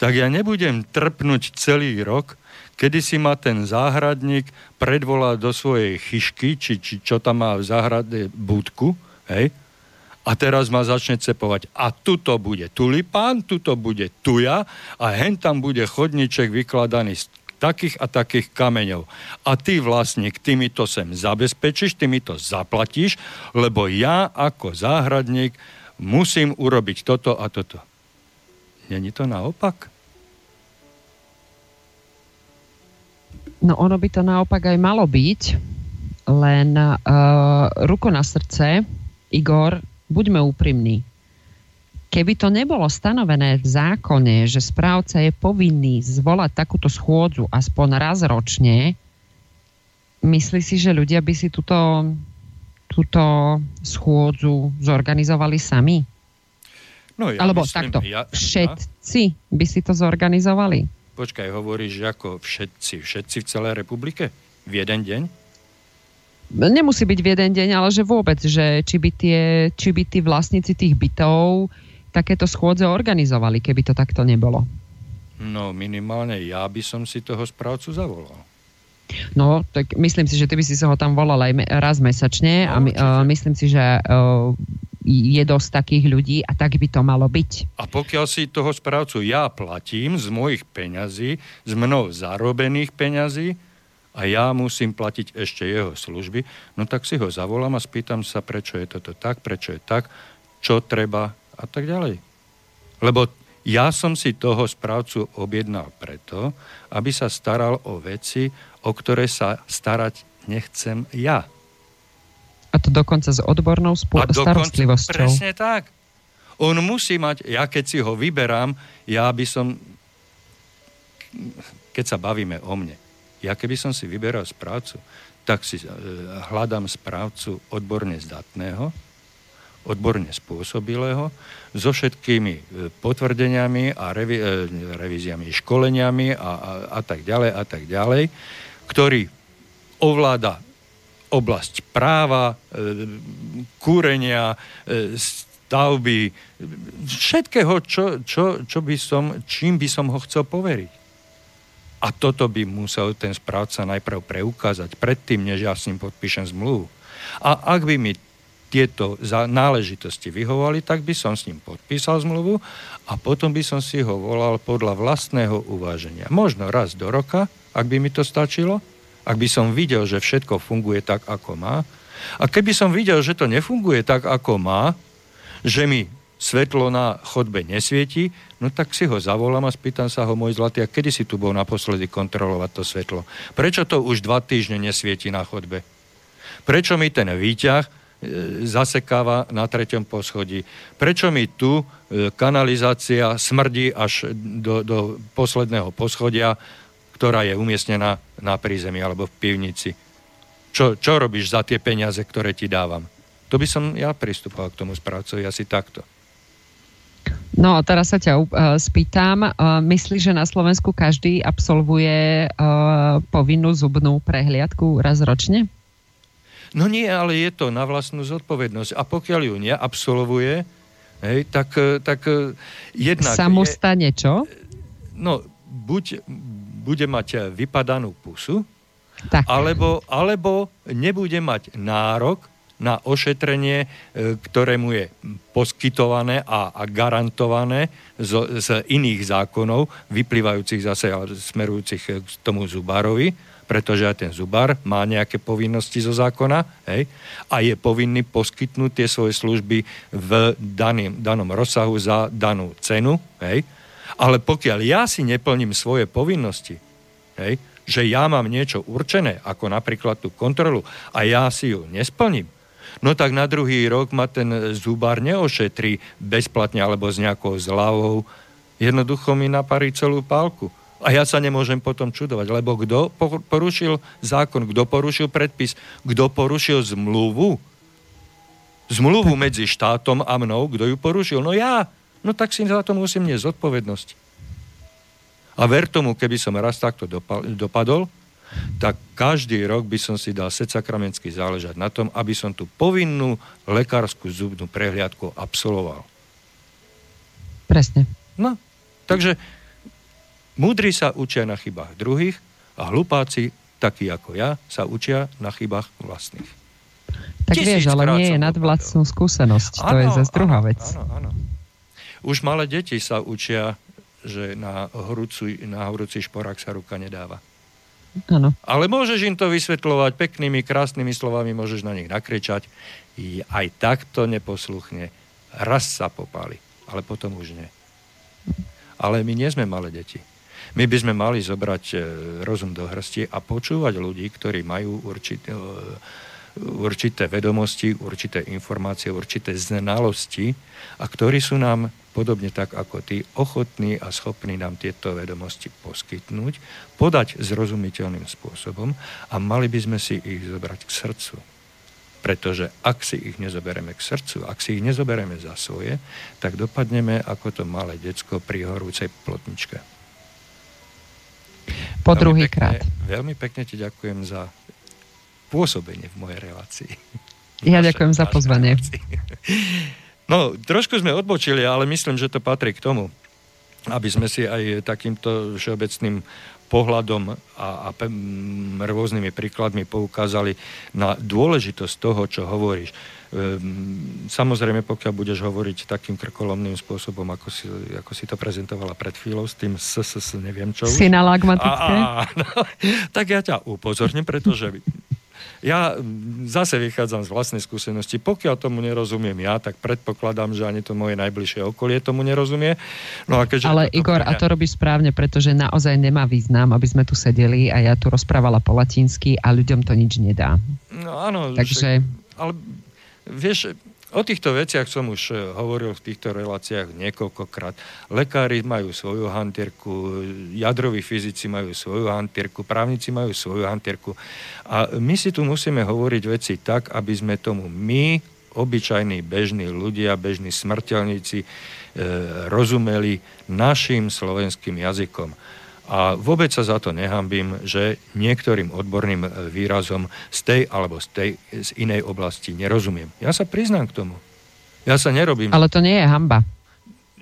[SPEAKER 1] tak ja nebudem trpnúť celý rok, kedy si ma ten záhradník predvolá do svojej chyšky, či, či čo tam má v záhrade budku, hej, a teraz ma začne cepovať. A tuto bude tulipán, tuto bude tuja a hen tam bude chodníček vykladaný z takých a takých kameňov. A ty vlastník, ty mi to sem zabezpečíš, ty mi to zaplatíš, lebo ja ako záhradník musím urobiť toto a toto. Není to naopak?
[SPEAKER 2] No ono by to naopak aj malo byť, len uh, ruko na srdce, Igor, buďme úprimní. Keby to nebolo stanovené v zákone, že správca je povinný zvolať takúto schôdzu aspoň raz ročne, myslí si, že ľudia by si túto, túto schôdzu zorganizovali sami?
[SPEAKER 1] No, ja
[SPEAKER 2] Alebo
[SPEAKER 1] myslím,
[SPEAKER 2] takto,
[SPEAKER 1] ja,
[SPEAKER 2] všetci by si to zorganizovali?
[SPEAKER 1] Počkaj, hovoríš ako všetci, všetci v celej republike? V jeden deň?
[SPEAKER 2] nemusí byť v jeden deň, ale že vôbec, že či by, tie, či by tí vlastníci tých bytov takéto schôdze organizovali, keby to takto nebolo.
[SPEAKER 1] No minimálne ja by som si toho správcu zavolal.
[SPEAKER 2] No, tak myslím si, že ty by si sa ho tam volal aj raz mesačne no, a my, uh, myslím si, že uh, je dosť takých ľudí a tak by to malo byť.
[SPEAKER 1] A pokiaľ si toho správcu ja platím z mojich peňazí, z mnou zarobených peňazí a ja musím platiť ešte jeho služby, no tak si ho zavolám a spýtam sa, prečo je toto tak, prečo je tak, čo treba a tak ďalej. Lebo ja som si toho správcu objednal preto, aby sa staral o veci, o ktoré sa starať nechcem ja.
[SPEAKER 2] A to dokonca s odbornou spô- a starostlivosťou.
[SPEAKER 1] Presne tak. On musí mať, ja keď si ho vyberám, ja by som, keď sa bavíme o mne, ja keby som si vyberal správcu, tak si eh, hľadám správcu odborne zdatného, odborne spôsobilého, so všetkými e, potvrdeniami a revi, e, revíziami, školeniami a, a, a tak ďalej a tak ďalej, ktorý ovláda oblasť práva, e, kúrenia, stavby, všetkého, čo, čo, čo by som, čím by som ho chcel poveriť. A toto by musel ten správca najprv preukázať predtým, než ja s ním podpíšem zmluvu. A ak by mi tieto náležitosti vyhovali, tak by som s ním podpísal zmluvu a potom by som si ho volal podľa vlastného uváženia. Možno raz do roka, ak by mi to stačilo, ak by som videl, že všetko funguje tak, ako má. A keby som videl, že to nefunguje tak, ako má, že mi svetlo na chodbe nesvieti, no tak si ho zavolám a spýtam sa ho, môj zlatý, a kedy si tu bol naposledy kontrolovať to svetlo? Prečo to už dva týždne nesvieti na chodbe? Prečo mi ten výťah E, zasekáva na treťom poschodí. Prečo mi tu e, kanalizácia smrdí až do, do posledného poschodia, ktorá je umiestnená na prízemí alebo v pivnici? Čo, čo robíš za tie peniaze, ktoré ti dávam? To by som ja pristupoval k tomu správcovi asi takto.
[SPEAKER 2] No a teraz sa ťa uh, spýtam, uh, myslíš, že na Slovensku každý absolvuje uh, povinnú zubnú prehliadku raz ročne?
[SPEAKER 1] No nie, ale je to na vlastnú zodpovednosť. A pokiaľ ju neabsolvuje, hej, tak, tak e, jednak...
[SPEAKER 2] Sa mu stane čo?
[SPEAKER 1] No, buď bude mať vypadanú pusu, tak. Alebo, alebo nebude mať nárok na ošetrenie, e, ktoré mu je poskytované a, a garantované z, z iných zákonov, vyplývajúcich zase a smerujúcich k tomu Zubárovi, pretože aj ten zubár má nejaké povinnosti zo zákona hej, a je povinný poskytnúť tie svoje služby v daným, danom rozsahu za danú cenu. Hej. Ale pokiaľ ja si neplním svoje povinnosti, hej, že ja mám niečo určené, ako napríklad tú kontrolu, a ja si ju nesplním, no tak na druhý rok ma ten zubár neošetrí bezplatne alebo s nejakou zľavou. Jednoducho mi naparí celú pálku. A ja sa nemôžem potom čudovať, lebo kto porušil zákon, kto porušil predpis, kto porušil zmluvu, zmluvu medzi štátom a mnou, kto ju porušil? No ja. No tak si za to musím nie zodpovednosť. A ver tomu, keby som raz takto dopadol, tak každý rok by som si dal secakramentsky záležať na tom, aby som tú povinnú lekárskú zubnú prehliadku absolvoval.
[SPEAKER 2] Presne.
[SPEAKER 1] No, takže Múdri sa učia na chybách druhých a hlupáci, takí ako ja, sa učia na chybách vlastných.
[SPEAKER 2] Tak Tisíc vieš, ale nie je nad vlastnú skúsenosť. Ano, to je zase druhá vec.
[SPEAKER 1] Áno, áno. Už malé deti sa učia, že na, horúci, na horúci šporák sa ruka nedáva.
[SPEAKER 2] Ano.
[SPEAKER 1] Ale môžeš im to vysvetľovať peknými, krásnymi slovami, môžeš na nich nakričať. I aj takto neposluchne. Raz sa popáli, ale potom už nie. Ale my nie sme malé deti. My by sme mali zobrať e, rozum do hrsti a počúvať ľudí, ktorí majú určité, e, určité vedomosti, určité informácie, určité znalosti a ktorí sú nám podobne tak ako ty, ochotní a schopní nám tieto vedomosti poskytnúť, podať zrozumiteľným spôsobom a mali by sme si ich zobrať k srdcu. Pretože ak si ich nezoberieme k srdcu, ak si ich nezoberieme za svoje, tak dopadneme ako to malé decko pri horúcej plotničke.
[SPEAKER 2] Po druhý krát.
[SPEAKER 1] Veľmi pekne ti ďakujem za pôsobenie v mojej relácii.
[SPEAKER 2] Ja ďakujem za pozvanie.
[SPEAKER 1] No, trošku sme odbočili, ale myslím, že to patrí k tomu, aby sme si aj takýmto všeobecným pohľadom a, a rôznymi príkladmi poukázali na dôležitosť toho, čo hovoríš. Ehm, samozrejme, pokiaľ budeš hovoriť takým krkolomným spôsobom, ako si, ako si to prezentovala pred chvíľou, s tým s, s, s neviem čo.
[SPEAKER 2] Synalagmatické.
[SPEAKER 1] A, a, no, tak ja ťa upozorním, pretože ja zase vychádzam z vlastnej skúsenosti. Pokiaľ tomu nerozumiem ja, tak predpokladám, že ani to moje najbližšie okolie tomu nerozumie.
[SPEAKER 2] No a keďže Ale Igor, mňa... a to robí správne, pretože naozaj nemá význam, aby sme tu sedeli a ja tu rozprávala po latinsky a ľuďom to nič nedá.
[SPEAKER 1] No áno.
[SPEAKER 2] Takže...
[SPEAKER 1] Že, ale Vieš, O týchto veciach som už eh, hovoril v týchto reláciách niekoľkokrát. Lekári majú svoju hantierku, jadroví fyzici majú svoju hantierku, právnici majú svoju hantierku. A my si tu musíme hovoriť veci tak, aby sme tomu my, obyčajní bežní ľudia, bežní smrteľníci, e, rozumeli našim slovenským jazykom. A vôbec sa za to nehambím, že niektorým odborným e, výrazom z tej alebo z tej z inej oblasti nerozumiem. Ja sa priznám k tomu. Ja sa nerobím.
[SPEAKER 2] Ale to nie je hamba.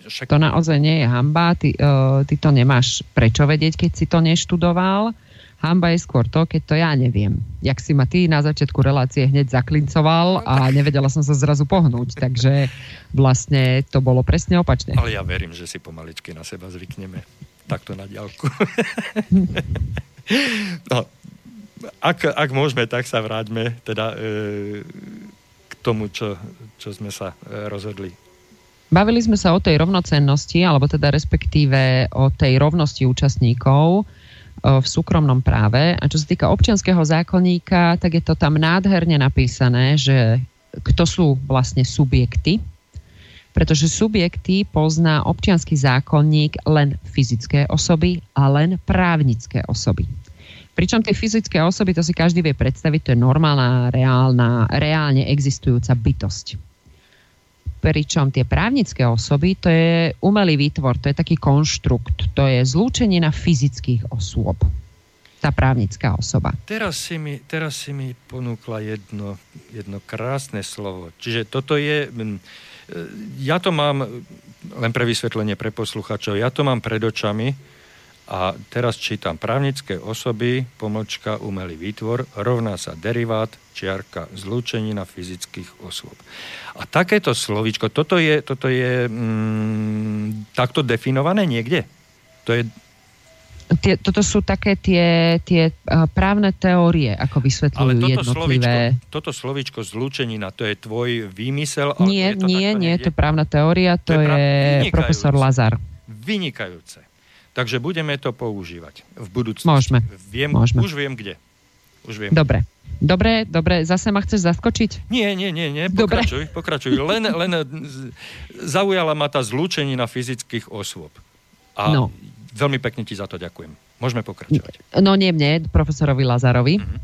[SPEAKER 2] Však... To naozaj nie je hamba. Ty, uh, ty to nemáš prečo vedieť, keď si to neštudoval. Hamba je skôr to, keď to ja neviem. Jak si ma ty na začiatku relácie hneď zaklincoval a nevedela som sa zrazu pohnúť. Takže vlastne to bolo presne opačne.
[SPEAKER 1] Ale ja verím, že si pomaličky na seba zvykneme takto na diálku. no, ak, ak môžeme, tak sa vráťme teda e, k tomu, čo, čo sme sa e, rozhodli.
[SPEAKER 2] Bavili sme sa o tej rovnocennosti, alebo teda respektíve o tej rovnosti účastníkov e, v súkromnom práve. A čo sa týka občianského zákonníka, tak je to tam nádherne napísané, že kto sú vlastne subjekty pretože subjekty pozná občianský zákonník len fyzické osoby a len právnické osoby. Pričom tie fyzické osoby, to si každý vie predstaviť, to je normálna, reálna, reálne existujúca bytosť. Pričom tie právnické osoby, to je umelý výtvor, to je taký konštrukt, to je zlúčenie na fyzických osôb tá právnická osoba.
[SPEAKER 1] Teraz si mi, teraz si mi ponúkla jedno, jedno krásne slovo. Čiže toto je ja to mám, len pre vysvetlenie pre posluchačov, ja to mám pred očami a teraz čítam právnické osoby, pomlčka, umelý výtvor, rovná sa derivát, čiarka, zlúčenina fyzických osôb. A takéto slovíčko, toto je, toto je mm, takto definované niekde? To je
[SPEAKER 2] tie, toto sú také tie, tie právne teórie, ako vysvetľujú Ale toto jednotlivé...
[SPEAKER 1] Slovíčko, toto slovíčko zlúčenina, to je tvoj výmysel?
[SPEAKER 2] Nie,
[SPEAKER 1] je to
[SPEAKER 2] nie, nie, to je právna teória, to, to je, je profesor Lazar.
[SPEAKER 1] Vynikajúce. Takže budeme to používať v budúcnosti.
[SPEAKER 2] Môžeme.
[SPEAKER 1] Viem,
[SPEAKER 2] Môžeme.
[SPEAKER 1] Už viem kde. Už viem.
[SPEAKER 2] Dobre. Dobre, dobre, zase ma chceš zaskočiť?
[SPEAKER 1] Nie, nie, nie, nie, pokračuj, dobre. pokračuj. Len, len zaujala ma tá zlúčenina fyzických osôb. A no. Veľmi pekne ti za to ďakujem. Môžeme pokračovať.
[SPEAKER 2] No nie mne, profesorovi Lazarovi. Mm-hmm.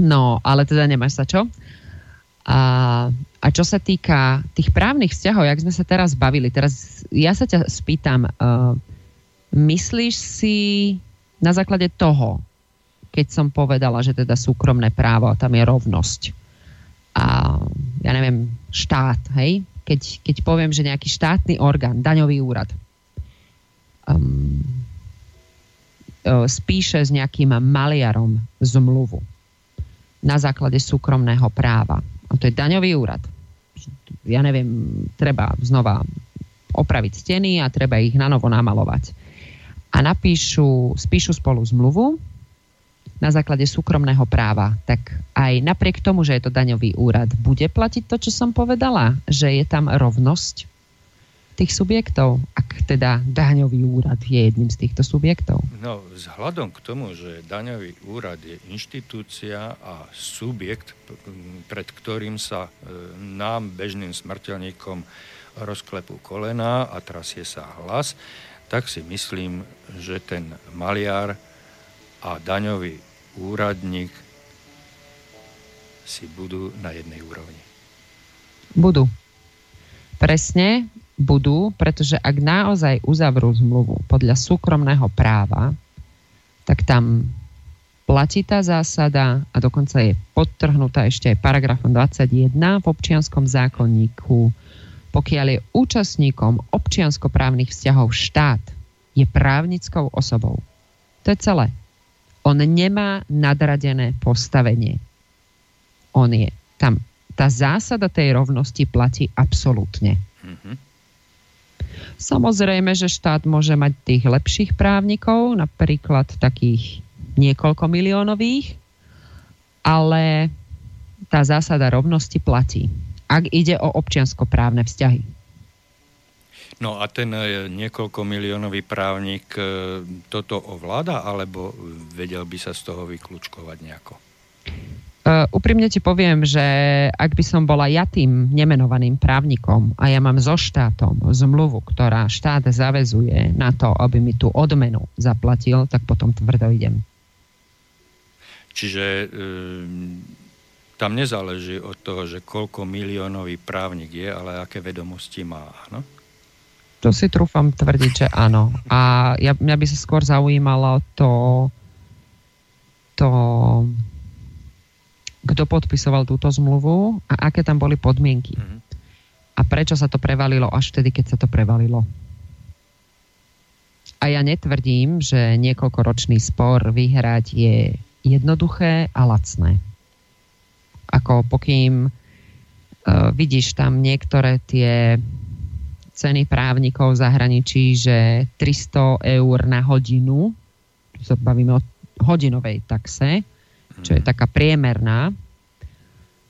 [SPEAKER 2] No, ale teda nemáš sa čo. A, a čo sa týka tých právnych vzťahov, jak sme sa teraz bavili, teraz ja sa ťa spýtam, uh, myslíš si na základe toho, keď som povedala, že teda súkromné právo, a tam je rovnosť. A ja neviem, štát, hej? Keď, keď poviem, že nejaký štátny orgán, daňový úrad, um, spíše s nejakým maliarom zmluvu na základe súkromného práva. A to je daňový úrad. Ja neviem, treba znova opraviť steny a treba ich na novo namalovať. A napíšu, spíšu spolu zmluvu na základe súkromného práva, tak aj napriek tomu, že je to daňový úrad, bude platiť to, čo som povedala, že je tam rovnosť tých subjektov, ak teda daňový úrad je jedným z týchto subjektov?
[SPEAKER 1] No, vzhľadom k tomu, že daňový úrad je inštitúcia a subjekt, pred ktorým sa e, nám, bežným smrteľníkom, rozklepú kolena a trasie sa hlas, tak si myslím, že ten maliar a daňový úradník si budú na jednej úrovni.
[SPEAKER 2] Budú. Presne, budú, pretože ak naozaj uzavrú zmluvu podľa súkromného práva, tak tam platí tá zásada a dokonca je podtrhnutá ešte aj paragrafom 21 v občianskom zákonníku. Pokiaľ je účastníkom občianskoprávnych vzťahov štát, je právnickou osobou. To je celé. On nemá nadradené postavenie. On je tam. Tá zásada tej rovnosti platí absolútne. Mm-hmm. Samozrejme, že štát môže mať tých lepších právnikov, napríklad takých niekoľko miliónových, ale tá zásada rovnosti platí, ak ide o občianskoprávne vzťahy.
[SPEAKER 1] No a ten e, niekoľko miliónový právnik e, toto ovláda, alebo vedel by sa z toho vyklúčkovať nejako?
[SPEAKER 2] Uh, úprimne ti poviem, že ak by som bola ja tým nemenovaným právnikom a ja mám so štátom zmluvu, ktorá štát zavezuje na to, aby mi tú odmenu zaplatil, tak potom tvrdo idem.
[SPEAKER 1] Čiže um, tam nezáleží od toho, že koľko miliónový právnik je, ale aké vedomosti má, áno?
[SPEAKER 2] To si trúfam tvrdiť, že áno. A ja, mňa by sa skôr zaujímalo to, to kto podpisoval túto zmluvu a aké tam boli podmienky. Mm-hmm. A prečo sa to prevalilo až vtedy, keď sa to prevalilo. A ja netvrdím, že niekoľkoročný spor vyhrať je jednoduché a lacné. Ako pokým uh, vidíš tam niektoré tie ceny právnikov v zahraničí, že 300 eur na hodinu, sa bavíme o hodinovej taxe, čo je taká priemerná,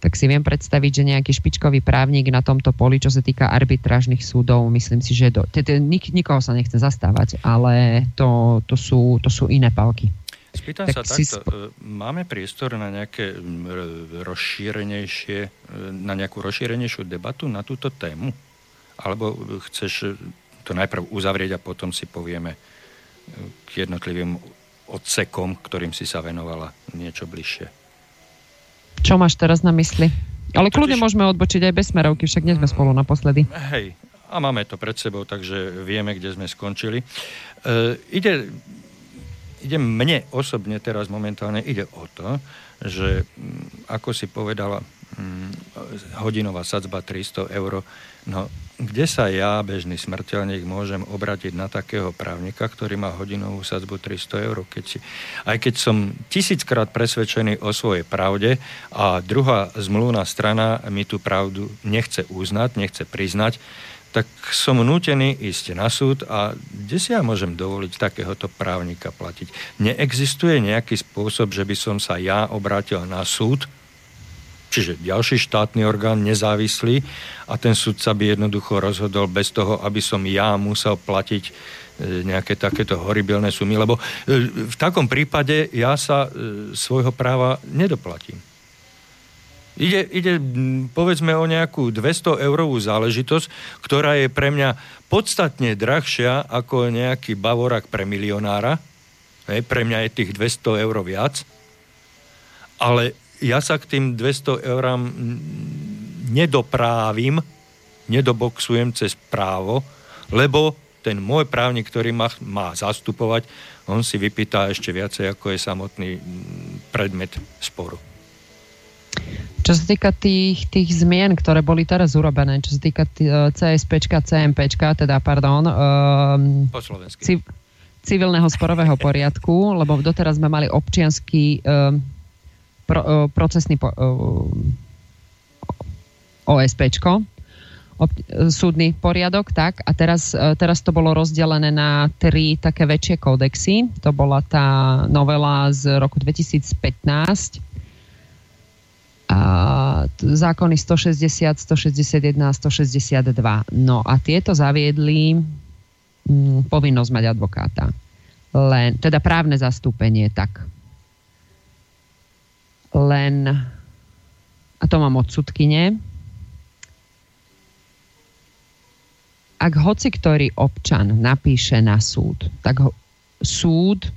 [SPEAKER 2] tak si viem predstaviť, že nejaký špičkový právnik na tomto poli, čo sa týka arbitrážnych súdov, myslím si, že do, t- t- nik- nikoho sa nechce zastávať, ale to, to, sú, to sú iné palky.
[SPEAKER 1] Spýtam tak sa takto, sp- e, máme priestor na nejaké rozšírenejšie, e, na nejakú rozšírenejšiu debatu na túto tému? Alebo chceš to najprv uzavrieť a potom si povieme e, k jednotlivým odsekom, ktorým si sa venovala niečo bližšie.
[SPEAKER 2] Čo máš teraz na mysli? Ale Totiž... kľudne môžeme odbočiť aj bez smerovky, však nie sme spolu naposledy.
[SPEAKER 1] Hej, a máme to pred sebou, takže vieme, kde sme skončili. E, ide, ide mne osobne teraz momentálne ide o to, že mm, ako si povedala, mm, hodinová sadzba 300 eur, no kde sa ja, bežný smrteľník, môžem obratiť na takého právnika, ktorý má hodinovú sadzbu 300 eur. Keď si, aj keď som tisíckrát presvedčený o svojej pravde a druhá zmluvná strana mi tú pravdu nechce uznať, nechce priznať, tak som nútený ísť na súd a kde si ja môžem dovoliť takéhoto právnika platiť? Neexistuje nejaký spôsob, že by som sa ja obrátil na súd, čiže ďalší štátny orgán nezávislý a ten sudca by jednoducho rozhodol bez toho, aby som ja musel platiť e, nejaké takéto horibilné sumy, lebo e, v takom prípade ja sa e, svojho práva nedoplatím. Ide, ide povedzme o nejakú 200 eurovú záležitosť, ktorá je pre mňa podstatne drahšia ako nejaký bavorak pre milionára. Hej, pre mňa je tých 200 eur viac. Ale ja sa k tým 200 eurám nedoprávim, nedoboxujem cez právo, lebo ten môj právnik, ktorý ma má zastupovať, on si vypýta ešte viacej, ako je samotný predmet sporu.
[SPEAKER 2] Čo sa týka tých, tých zmien, ktoré boli teraz urobené, čo sa týka t- CSPčka, CMPčka, teda, pardon, um, po civ- civilného sporového poriadku, lebo doteraz sme mali občianský um, pro, uh, procesný po, uh, OSPčko, súdny poriadok, tak, a teraz, teraz to bolo rozdelené na tri také väčšie kódexy. To bola tá novela z roku 2015, a zákony 160, 161 162. No a tieto zaviedli mm, povinnosť mať advokáta. Len, teda právne zastúpenie, tak len, a to mám od sudkyne, ak hoci ktorý občan napíše na súd, tak ho, súd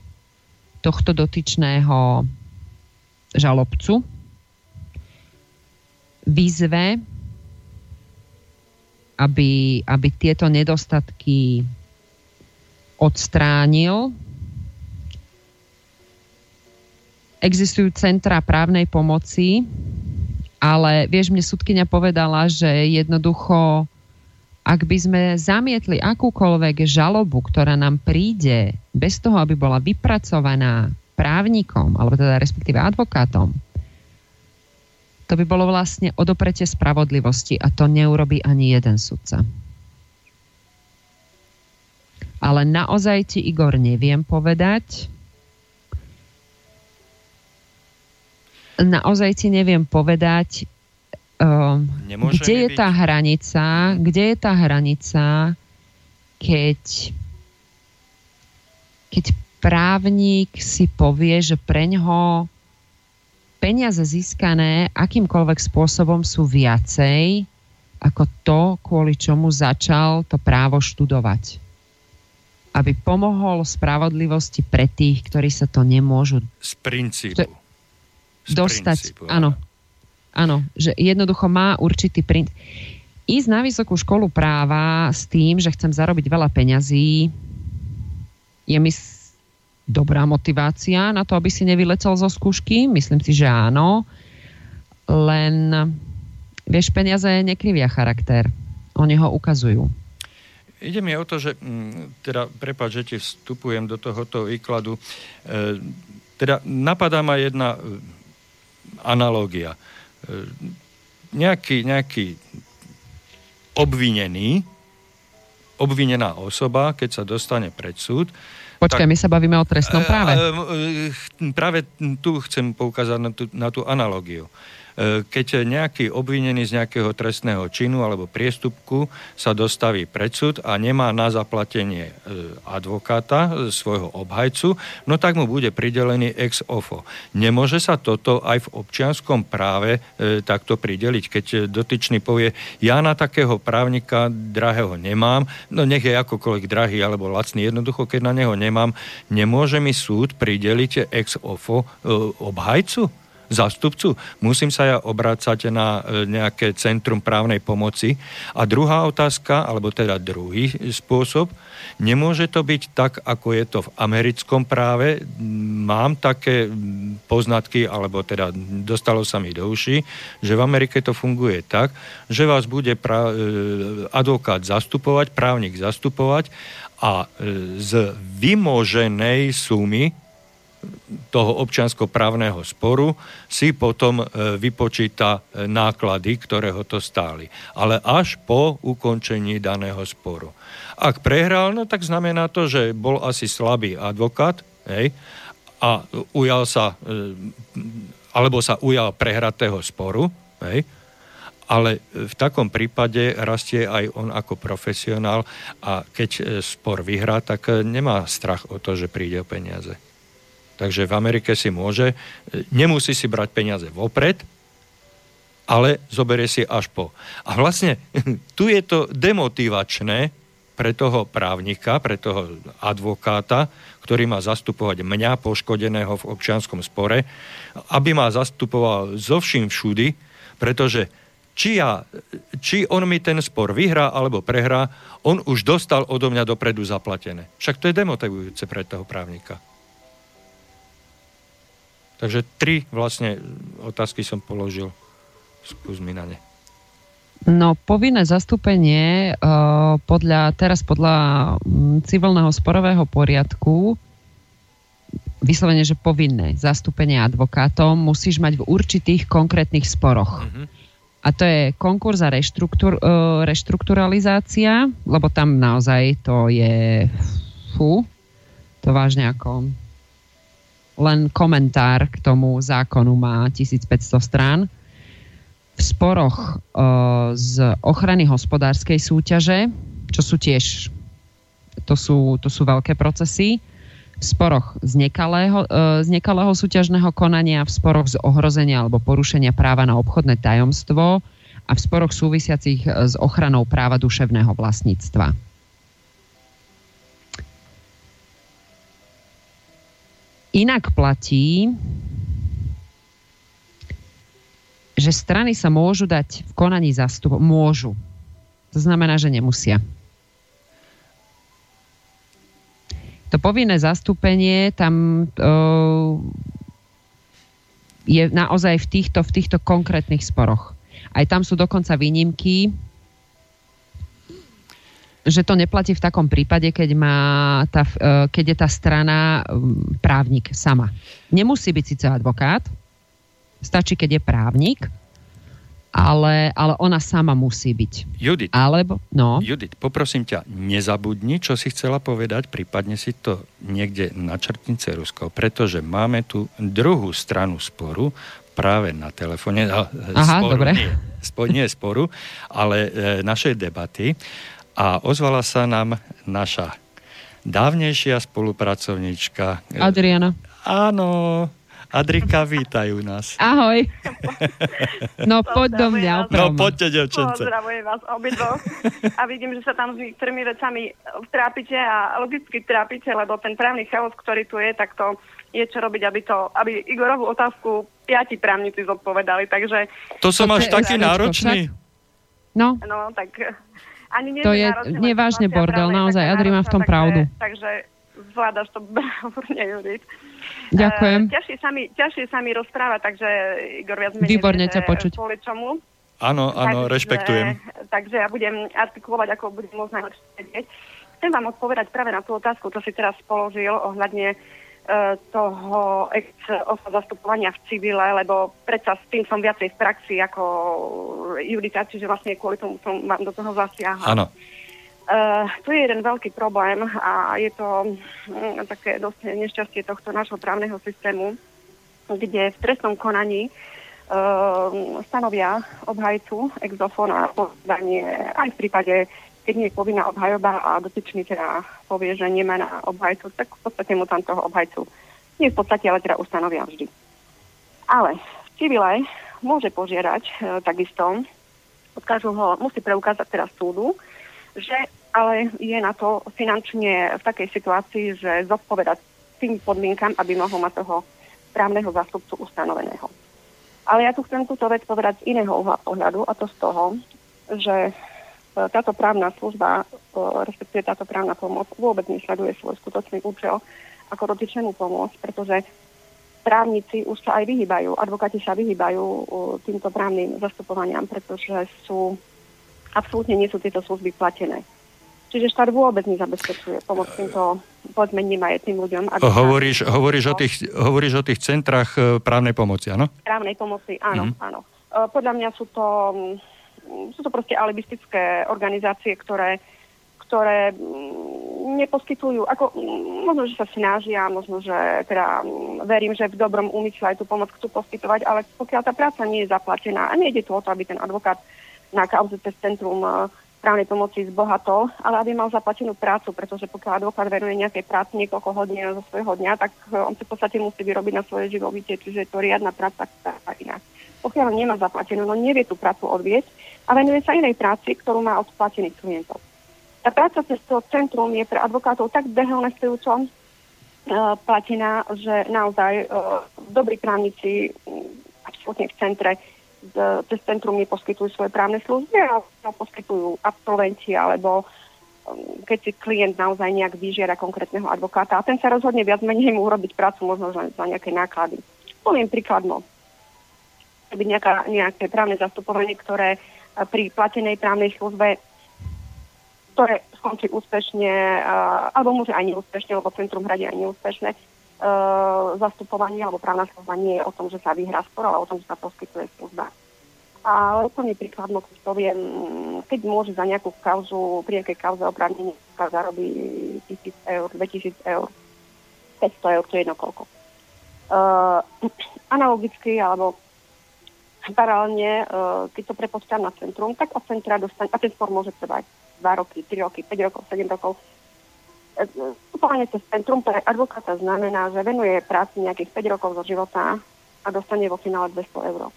[SPEAKER 2] tohto dotyčného žalobcu vyzve, aby, aby tieto nedostatky odstránil existujú centra právnej pomoci, ale vieš, mne sudkynia povedala, že jednoducho, ak by sme zamietli akúkoľvek žalobu, ktorá nám príde bez toho, aby bola vypracovaná právnikom, alebo teda respektíve advokátom, to by bolo vlastne odopretie spravodlivosti a to neurobi ani jeden sudca. Ale naozaj ti, Igor, neviem povedať, naozaj ti neviem povedať, uh, kde je byť. tá hranica, kde je tá hranica, keď, keď právnik si povie, že pre ňoho peniaze získané akýmkoľvek spôsobom sú viacej ako to, kvôli čomu začal to právo študovať. Aby pomohol spravodlivosti pre tých, ktorí sa to nemôžu...
[SPEAKER 1] Z princípu
[SPEAKER 2] dostať. Princípu, áno. Áno, že jednoducho má určitý princíp. Ísť na vysokú školu práva s tým, že chcem zarobiť veľa peňazí, je mi dobrá motivácia na to, aby si nevyletel zo skúšky. Myslím si, že áno. Len, vieš, peniaze nekrivia charakter. Oni ho ukazujú.
[SPEAKER 1] Ide mi o to, že, mm, teda, prepáč, že ti vstupujem do tohoto výkladu. E, teda napadá ma jedna analogia. E, nejaký, nejaký obvinený, obvinená osoba, keď sa dostane pred súd,
[SPEAKER 2] Počkaj, tak, my sa bavíme o trestnom práve.
[SPEAKER 1] Práve tu chcem poukázať na tú, na tú analogiu. E, keď nejaký obvinený z nejakého trestného činu alebo priestupku sa dostaví pred súd a nemá na zaplatenie e, advokáta, e, svojho obhajcu, no tak mu bude pridelený ex ofo. Nemôže sa toto aj v občianskom práve takto prideliť, keď dotyčný povie, ja na takého právnika drahého nemám, no nech je akokoľvek drahý alebo lacný, jednoducho keď na neho nemám, nemôže mi súd prideliť ex ofo obhajcu? Zástupcu? Musím sa ja obrácať na e, nejaké centrum právnej pomoci. A druhá otázka, alebo teda druhý spôsob, nemôže to byť tak, ako je to v americkom práve. Mám také poznatky, alebo teda dostalo sa mi do uši, že v Amerike to funguje tak, že vás bude pra- e, advokát zastupovať, právnik zastupovať a e, z vymoženej sumy toho občiansko-právneho sporu si potom e, vypočíta e, náklady, ktoré ho to stáli. Ale až po ukončení daného sporu. Ak prehral, no tak znamená to, že bol asi slabý advokát hej, a ujal sa, e, alebo sa ujal prehratého sporu, hej, ale v takom prípade rastie aj on ako profesionál a keď spor vyhrá, tak nemá strach o to, že príde o peniaze. Takže v Amerike si môže, nemusí si brať peniaze vopred, ale zoberie si až po. A vlastne tu je to demotivačné pre toho právnika, pre toho advokáta, ktorý má zastupovať mňa, poškodeného v občianskom spore, aby ma zastupoval zo vším všudy, pretože či, ja, či on mi ten spor vyhrá alebo prehrá, on už dostal odo mňa dopredu zaplatené. Však to je demotivujúce pre toho právnika. Takže tri vlastne otázky som položil. Skús mi na ne.
[SPEAKER 2] No, povinné zastúpenie uh, podľa, teraz podľa um, civilného sporového poriadku vyslovene, že povinné zastúpenie advokátom musíš mať v určitých konkrétnych sporoch. Uh-huh. A to je konkurs a reštruktur, uh, reštrukturalizácia, lebo tam naozaj to je fú, to vážne ako len komentár k tomu zákonu má 1500 strán. V sporoch uh, z ochrany hospodárskej súťaže, čo sú tiež to sú, to sú veľké procesy, v sporoch z nekalého, uh, z nekalého súťažného konania, v sporoch z ohrozenia alebo porušenia práva na obchodné tajomstvo a v sporoch súvisiacich s ochranou práva duševného vlastníctva. Inak platí, že strany sa môžu dať v konaní zastup. Môžu. To znamená, že nemusia. To povinné zastúpenie, tam uh, je naozaj v týchto, v týchto konkrétnych sporoch. Aj tam sú dokonca výnimky, že to neplatí v takom prípade, keď, má tá, e, keď je tá strana právnik sama. Nemusí byť síce advokát, stačí, keď je právnik, ale, ale ona sama musí byť.
[SPEAKER 1] Judit,
[SPEAKER 2] Alebo, no.
[SPEAKER 1] Judit, poprosím ťa, nezabudni, čo si chcela povedať, prípadne si to niekde načrtni cerusko, pretože máme tu druhú stranu sporu práve na telefóne.
[SPEAKER 2] Aha, sporu, dobre.
[SPEAKER 1] Nie, spo, nie sporu, ale e, našej debaty a ozvala sa nám naša dávnejšia spolupracovníčka.
[SPEAKER 2] Adriana.
[SPEAKER 1] Áno, Adrika, vítajú nás.
[SPEAKER 2] Ahoj. No poď do mňa,
[SPEAKER 1] No poďte, devčence.
[SPEAKER 3] Pozdravujem vás obidvoch. A vidím, že sa tam s niektorými vecami trápite a logicky trápite, lebo ten právny chaos, ktorý tu je, tak to je čo robiť, aby to, aby Igorovú otázku piati právnici zodpovedali, takže...
[SPEAKER 1] To som až taký náročný.
[SPEAKER 2] No.
[SPEAKER 3] No, tak ani nie
[SPEAKER 2] to je nevážne bordel, naozaj, Adri má v tom
[SPEAKER 3] takže,
[SPEAKER 2] pravdu.
[SPEAKER 3] Takže zvládaš to bravúrne, Judit.
[SPEAKER 2] Ďakujem.
[SPEAKER 3] Uh, ťažšie, sa mi, ťažšie sa mi rozpráva, takže Igor viac menej...
[SPEAKER 2] Výborne ťa počuť.
[SPEAKER 3] Kvôli čomu.
[SPEAKER 1] Áno, áno, takže, rešpektujem.
[SPEAKER 3] Takže ja budem artikulovať, ako budem môcť najlepšie vedieť. Chcem vám odpovedať práve na tú otázku, čo si teraz položil ohľadne E, toho ex zastupovania v civile, lebo predsa s tým som viacej v praxi ako juditáci, že vlastne kvôli tomu som vám do toho zasiahla.
[SPEAKER 1] Áno.
[SPEAKER 3] Uh, tu je jeden veľký problém a je to um, také dosť nešťastie tohto nášho právneho systému, kde v trestnom konaní uh, stanovia obhajcu exofóna podanie aj v prípade keď nie je povinná obhajoba a dotyčný teda povie, že nemá na obhajcu, tak v podstate mu tam toho obhajcu nie v podstate, ale teda ustanovia vždy. Ale civile môže požiadať e, takisto, odkážu ho, musí preukázať teraz súdu, že ale je na to finančne v takej situácii, že zodpovedať tým podmienkam, aby mohol mať toho právneho zástupcu ustanoveného. Ale ja tu chcem túto vec povedať z iného pohľadu a to z toho, že táto právna služba, respektíve táto právna pomoc vôbec nesleduje svoj skutočný účel ako dotyčnému pomôcť, pretože právnici už sa aj vyhýbajú, advokáti sa vyhýbajú týmto právnym zastupovaniam, pretože sú, absolútne nie sú tieto služby platené. Čiže štát vôbec nezabezpečuje pomoc týmto, povedzme, nemajetným ľuďom.
[SPEAKER 1] Hovoríš, hovoríš, o tých, hovoríš o tých centrách e, právnej pomoci, áno?
[SPEAKER 3] Právnej pomoci, áno, mm. áno. E, podľa mňa sú to sú to proste alibistické organizácie, ktoré, ktoré mm, neposkytujú, ako, mm, možno, že sa snažia, možno, že teda mm, verím, že v dobrom úmysle aj tú pomoc chcú poskytovať, ale pokiaľ tá práca nie je zaplatená a nejde tu o to, aby ten advokát na kauze cez centrum e, právnej pomoci zbohatol, ale aby mal zaplatenú prácu, pretože pokiaľ advokát venuje nejakej práci niekoľko hodín zo svojho dňa, tak e, on si v podstate musí vyrobiť na svoje živobytie, čiže je to riadna práca, ktorá iná. Pokiaľ nemá zaplatenú, no nevie tú prácu odviesť, a venuje sa inej práci, ktorú má od platených klientov. Tá práca cez to centrum je pre advokátov tak dehonestujúco uh, platená, že naozaj uh, dobrí právnici um, absolútne v centre cez centrum neposkytujú svoje právne služby a poskytujú absolventi alebo um, keď si klient naozaj nejak vyžiada konkrétneho advokáta a ten sa rozhodne viac menej mu urobiť prácu možno za, za nejaké náklady. Poviem príkladno. Byť nejaká, nejaké právne zastupovanie, ktoré pri platenej právnej službe, ktoré skončí úspešne, alebo môže aj neúspešne, lebo Centrum hradí aj neúspešne, zastupovanie alebo právna služba nie je o tom, že sa vyhrá spor, ale o tom, že sa poskytuje služba. A úplne príkladno, keď poviem, keď môže za nejakú kauzu, pri nejakej kauze oprávnenie zarobí 1000 eur, 2000 eur, 500 eur, to je jedno koľko. Uh, analogicky, alebo paralelne, e, keď to prepočítam na centrum, tak od centra dostane, a ten spor môže trvať 2 roky, 3 roky, 5 rokov, 7 rokov. Vstupovanie cez centrum pre advokáta znamená, že venuje práci nejakých 5 rokov zo života a dostane vo finále 200 eur.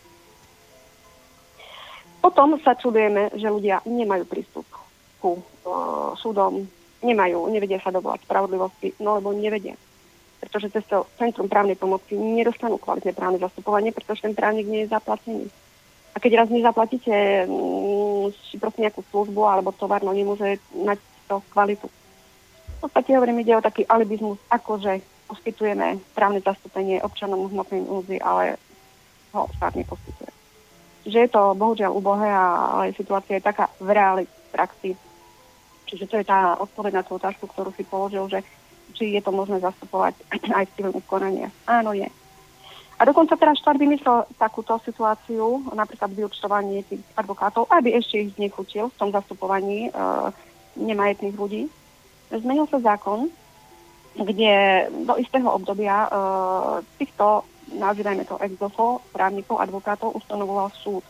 [SPEAKER 3] Potom sa čudujeme, že ľudia nemajú prístup ku uh, súdom, nemajú, nevedia sa dovolať spravodlivosti, no lebo nevedia pretože cez to Centrum právnej pomoci nedostanú kvalitné právne zastupovanie, pretože ten právnik nie je zaplatený. A keď raz nezaplatíte mm, si proste nejakú službu alebo tovar, no nemôže mať to kvalitu. V podstate hovorím, ide o taký alibizmus, akože poskytujeme právne zastúpenie občanom hmotnej núzy, ale ho štát neposkytuje. Čiže je to bohužiaľ ubohé, ale situácia je taká v reáli praxi. Čiže to je tá odpoveď na tú otázku, ktorú si položil, že či je to možné zastupovať aj v civilných konaniach. Áno, je. A dokonca teraz štát vymyslel takúto situáciu, napríklad vyučtovanie tých advokátov, aby ešte ich znechutil v tom zastupovaní e, nemajetných ľudí. Zmenil sa zákon, kde do istého obdobia e, týchto, nazývajme to exofo, právnikov, advokátov, ustanovoval súd.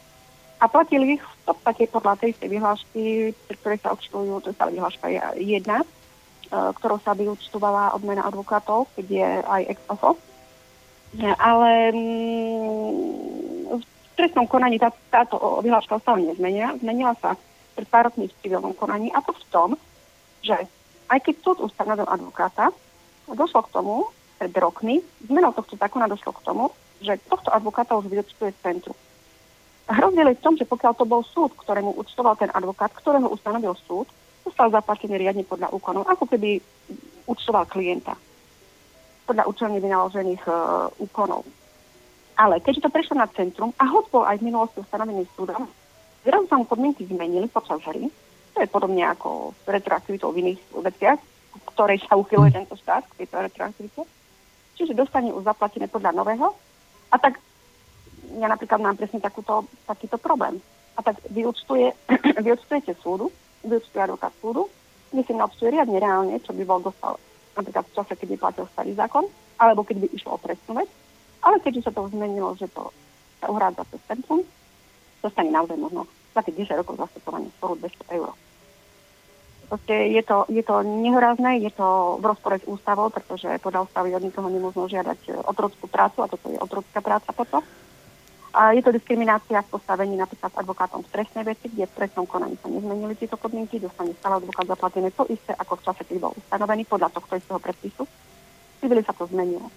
[SPEAKER 3] A platili ich v podstate podľa tej vyhlášky, pri ktorej sa odštujú, to je sa vyhláška jedna, ktorou sa vyučtovala odmena advokátov, keď je aj exofo ale mm, v trestnom konaní tá, táto vyhláška stále nezmenia. Zmenila sa pred pár rokmi v civilnom konaní a to v tom, že aj keď súd ustanovil advokáta, došlo k tomu, pred rokmi, zmenou tohto zákona došlo k tomu, že tohto advokáta už vyučtuje centru. A rozdiel je v tom, že pokiaľ to bol súd, ktorému účtoval ten advokát, ktorého ustanovil súd, dostal zaplatený riadne podľa úkonov, ako keby účtoval klienta podľa účelne vynaložených uh, úkonov. Ale keďže to prešlo na centrum a hoď bol aj v minulosti ustanovený súdom, zrazu sa mu podmienky zmenili počas hry. To je podobne ako retroaktivitou v iných veciach, ktorej sa uchyluje tento štát k tejto retroaktivite. Čiže dostane už zaplatené podľa nového. A tak ja napríklad mám presne takúto, takýto problém. A tak vyučtuje, vyučtujete súdu, vyučtuje advokát súdu, myslím, naúčtuje riadne reálne, čo by bol dostal napríklad v čase, keď platil starý zákon, alebo keď by išlo o trestnú vec. Ale keďže sa to zmenilo, že to sa uhrádza cez centrum, dostane naozaj možno za tých 10 rokov zastupovania sporu 200 eur. Proste je to, je to nehorázne, je to v rozpore s ústavou, pretože podľa ústavy od nikoho nemôžno žiadať otrockú prácu a toto je otrocká práca potom. Je to diskriminácia v postavení napríklad advokátom v trestnej veci, kde v trestnom konaní sa nezmenili tieto podmienky, dostane stále advokát zaplatené to isté, ako v čase, keď bol ustanovený podľa tohto istého predpisu. Civili sa to zmenilo.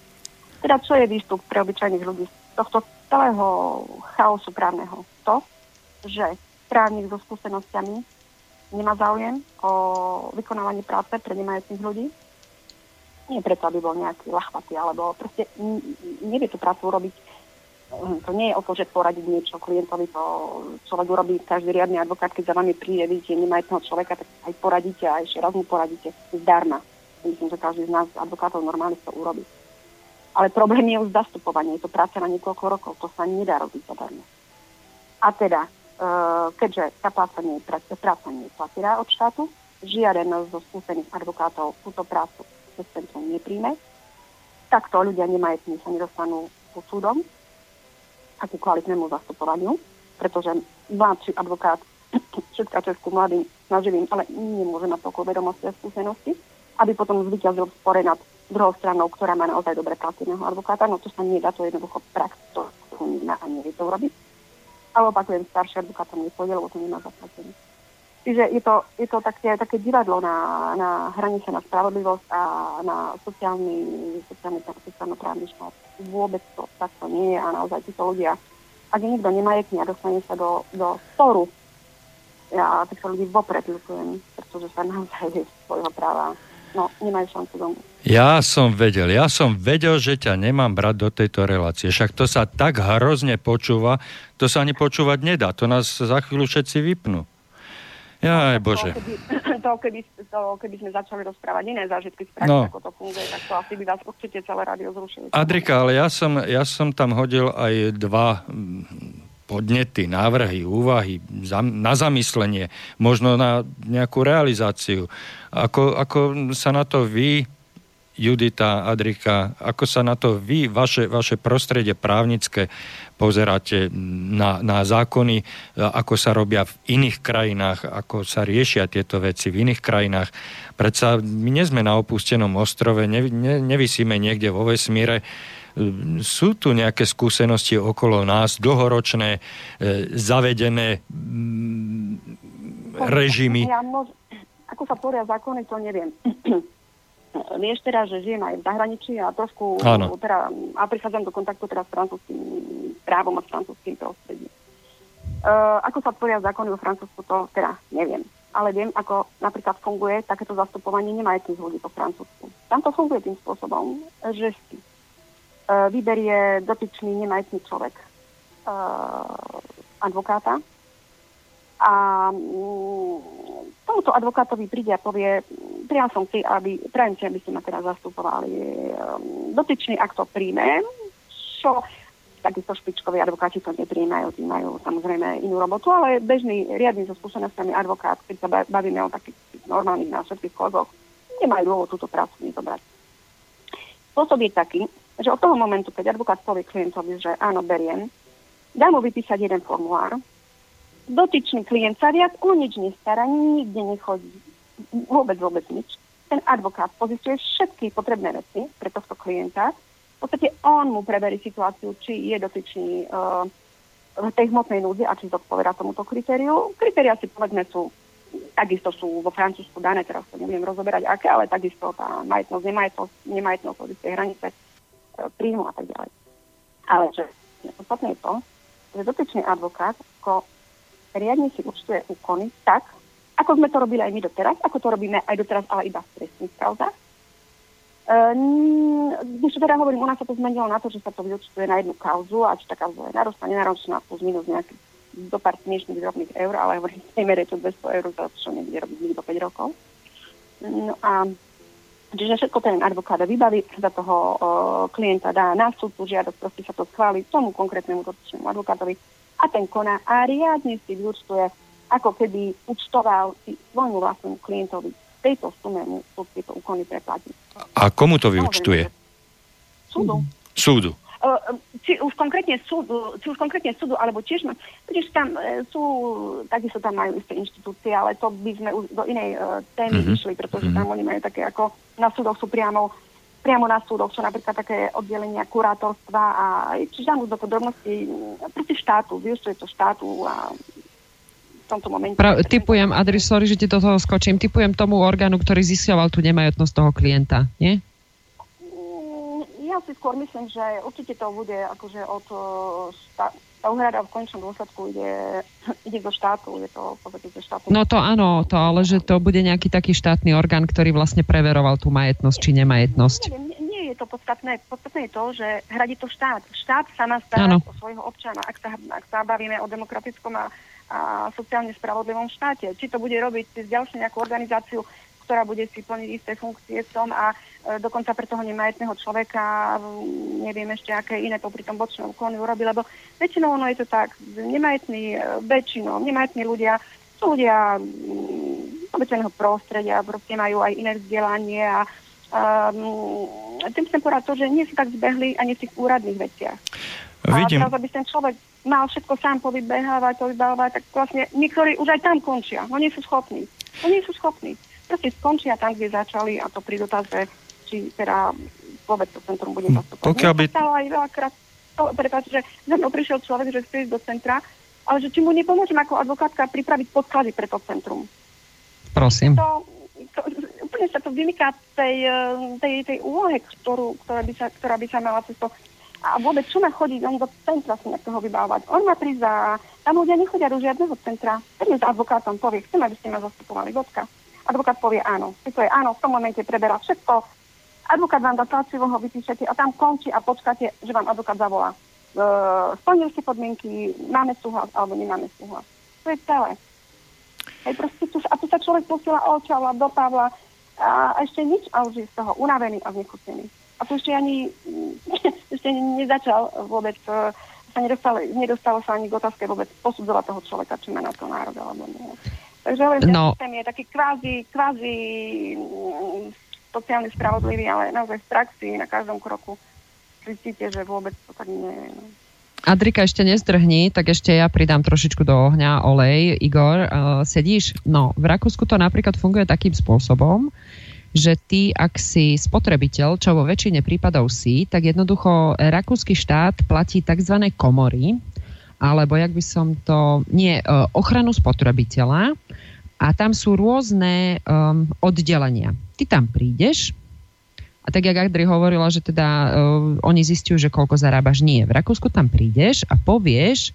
[SPEAKER 3] Teda čo je výstup pre obyčajných ľudí z tohto celého chaosu právneho? To, že právnik so skúsenosťami nemá záujem o vykonávanie práce pre nemajetných ľudí. Nie preto, aby bol nejaký lachvatý, alebo proste nevie tú prácu urobiť to nie je o to, že poradiť niečo klientovi, to človek urobí každý riadny advokát, keď za vami príde, vidíte nemajetného človeka, tak aj poradíte a ešte raz mu poradíte zdarma. Myslím, že každý z nás advokátov normálne to urobí. Ale problém je už zastupovanie, je to práca na niekoľko rokov, to sa nedá robiť zadarmo. A teda, e, keďže tá práca nie, práca nie je platená od štátu, žiaden zo skúsených advokátov túto prácu cez centrum nepríjme, takto ľudia nemajetní sa nedostanú pod súdom, ku kvalitnému zastupovaniu, pretože mladší advokát, všetká Česku mladým, naživým, ale nemôže mať toľko vedomosti a skúsenosti, aby potom zvyťazil v spore nad druhou stranou, ktorá má naozaj dobre plateného advokáta, no to sa nedá, to jednoducho prax, to, nemá a nevie to urobiť. Ale opakujem, starší advokát tam nepôjde, lebo to nemá zaplatené. Čiže je to, je to také, také divadlo na, na hranice na spravodlivosť a na sociálny, sociálny, sociálno-právny štát. Vôbec to takto nie je a naozaj títo ľudia, ak je niekto nemajetný a dostane sa do, do sporu, ja týchto ľudí vopred ľutujem, pretože sa naozaj svojho práva no, nemajú šancu domu.
[SPEAKER 1] Ja som vedel, ja som vedel, že ťa nemám brať do tejto relácie. Však to sa tak hrozne počúva, to sa ani počúvať nedá. To nás za chvíľu všetci vypnú. Ja, aj Bože.
[SPEAKER 3] To keby, to, keby, sme začali rozprávať iné zážitky z praxe, no. ako to funguje, tak to asi by vás určite celé rádio zrušili.
[SPEAKER 1] Adrika, ale ja som, ja som tam hodil aj dva mm, podnety, návrhy, úvahy na zamyslenie, možno na nejakú realizáciu. Ako, ako sa na to vy Judita, Adrika, ako sa na to vy, vaše, vaše prostredie právnické pozeráte na, na zákony, ako sa robia v iných krajinách, ako sa riešia tieto veci v iných krajinách. Predsa my nie sme na opustenom ostrove, ne, ne, nevisíme niekde vo vesmíre. Sú tu nejaké skúsenosti okolo nás, dlhoročné, e, zavedené režimy?
[SPEAKER 3] Ja, ako sa tvoria zákony, to neviem. Vieš teraz, že žijem aj v zahraničí a trošku Áno. teda, a prichádzam do kontaktu teda s francúzským právom a s francúzským prostredím. Uh, ako sa tvoria zákony vo Francúzsku, to teda neviem. Ale viem, ako napríklad funguje takéto zastupovanie nemajetných ľudí po Francúzsku. Tam to funguje tým spôsobom, že si uh, vyberie dotyčný nemajetný človek advokáta a mm, tomuto advokátovi príde a povie, priam som si, aby, prajem si, aby ste ma teraz zastupovali. Um, dotyčný, ak to príjme, čo takisto špičkoví advokáti to nepríjmajú, tí majú samozrejme inú robotu, ale bežný, riadny so skúsenostami advokát, keď sa bavíme o takých normálnych na všetkých kolegoch, nemajú dôvod túto prácu nezobrať. Spôsob je taký, že od toho momentu, keď advokát povie klientovi, že áno, beriem, dá mu vypísať jeden formulár, dotyčný klient sa viac o nič nestará, nikde nechodí, vôbec, vôbec nič. Ten advokát pozistuje všetky potrebné veci pre tohto klienta. V podstate on mu preberí situáciu, či je dotyčný uh, v tej hmotnej núdzi a či zodpoveda tomuto kritériu. Kritéria si povedzme sú, takisto sú vo Francúzsku dané, teraz to neviem rozoberať aké, ale takisto tá majetnosť, nemajetnosť, nemajetnosť od tej hranice uh, príjmu a tak ďalej. Ale čo je podstatné to, že dotyčný advokát ako riadne si účtuje úkony tak, ako sme to robili aj my doteraz, ako to robíme aj doteraz, ale iba v trestných kauzách. Když teda hovorím, u nás sa to zmenilo na to, že sa to vyučtuje na jednu kauzu a či tá kauza je narostná, nenaročná, plus minus nejaký do pár smiešných drobných eur, ale hovorím, v je to 200 eur za čo nebude robiť nikto 5 rokov. No a Čiže všetko ten advokát vybaví, za toho o, klienta dá tú žiadosť, proste sa to schváli tomu konkrétnemu dotyčnému advokátovi a ten koná a riadne si vyučtuje ako keby účtoval si svojmu vlastnému klientovi tejto sume mu súd tieto úkony preplatí.
[SPEAKER 1] A komu to vyučtuje?
[SPEAKER 3] Súdu.
[SPEAKER 1] Súdu.
[SPEAKER 3] Či už konkrétne súdu, či už konkrétne súdu, alebo tiež má, tiež tam e, sú, takisto tam majú isté inštitúcie, ale to by sme už do inej uh, témy mm-hmm. išli, pretože mm-hmm. tam oni majú také ako, na súdoch sú priamo priamo na súdoch, čo napríklad také oddelenia kurátorstva a čiže do podrobností proste štátu, využuje to štátu a tomto momente.
[SPEAKER 2] Pra, typujem, Adri, sorry, že ti do toho skočím, typujem tomu orgánu, ktorý zisťoval tú nemajotnosť toho klienta, nie?
[SPEAKER 3] Mm, ja si skôr myslím, že určite to bude akože od tá, tá úhrada v končnom dôsledku ide, ide zo štátu, je to podstate zo štátu.
[SPEAKER 2] No to áno, to ale že to bude nejaký taký štátny orgán, ktorý vlastne preveroval tú majetnosť či nemajetnosť.
[SPEAKER 3] Nie, nie je to podstatné. Podstatné je to, že hradí to štát. Štát sa starať o svojho občana. Ak sa, ak sa bavíme o demokratickom a a sociálne spravodlivom štáte. Či to bude robiť cez ďalšiu nejakú organizáciu, ktorá bude si plniť isté funkcie v tom a e, dokonca pre toho nemajetného človeka neviem ešte, aké iné popri tom bočné úkony urobí, lebo väčšinou ono je to tak, nemajetní, e, väčšinou nemajetní ľudia sú ľudia obyčajného prostredia, proste majú aj iné vzdelanie a um, tým chcem povedať to, že nie sú tak zbehli ani v tých úradných veciach. Vidím. A teraz, aby ten človek mal všetko sám povybehávať, povybávať, tak vlastne niektorí už aj tam končia. Oni sú schopní. Oni sú schopní. Proste skončia tam, kde začali a to pri dotaze, či teda vôbec to centrum bude hm, zastupovať.
[SPEAKER 1] Pokiaľ by...
[SPEAKER 3] Stalo aj veľakrát, prepáč, že za mnou prišiel človek, že chce ísť do centra, ale že či mu nepomôžem ako advokátka pripraviť podklady pre to centrum.
[SPEAKER 2] Prosím.
[SPEAKER 3] To, to, úplne sa to vymyká tej, eh, tej, tej úlohe, ktorú, ktorá, by sa, ktorá by sa mala cez to a vôbec čo má chodiť on do centra si toho vybávať. On má prísť za... Tam ľudia nechodia do žiadneho centra. Príde s advokátom, povie, chcem, aby ste ma zastupovali, bodka. Advokát povie áno. Si to je áno, v tom momente preberá všetko. Advokát vám dá tlačivo, ho vypíšete a tam končí a počkáte, že vám advokát zavolá. E, splnil si podmienky, máme súhlas alebo nemáme súhlas. To je celé. Hej, proste tu, a tu sa človek posiela od Čavla do Pavla a ešte nič a už je z toho unavený a znechutený a to ešte ani ešte nezačal vôbec e, sa nedostalo, nedostalo sa ani k otázke vôbec posudzovať toho človeka, či má na to nárok alebo nie. Takže ale no. systém je taký kvázi, kvázi mm, sociálne spravodlivý, ale naozaj v praxi na každom kroku zistíte, že vôbec to tak nie je. No.
[SPEAKER 2] Adrika, ešte nezdrhni, tak ešte ja pridám trošičku do ohňa olej. Igor, uh, sedíš? No, v Rakúsku to napríklad funguje takým spôsobom, že ty, ak si spotrebiteľ, čo vo väčšine prípadov si, tak jednoducho rakúsky štát platí tzv. komory, alebo jak by som to, nie, e, ochranu spotrebiteľa a tam sú rôzne um, oddelenia. Ty tam prídeš a tak, jak Adri hovorila, že teda uh, oni zistujú, že koľko zarábaš, nie. V Rakúsku tam prídeš a povieš,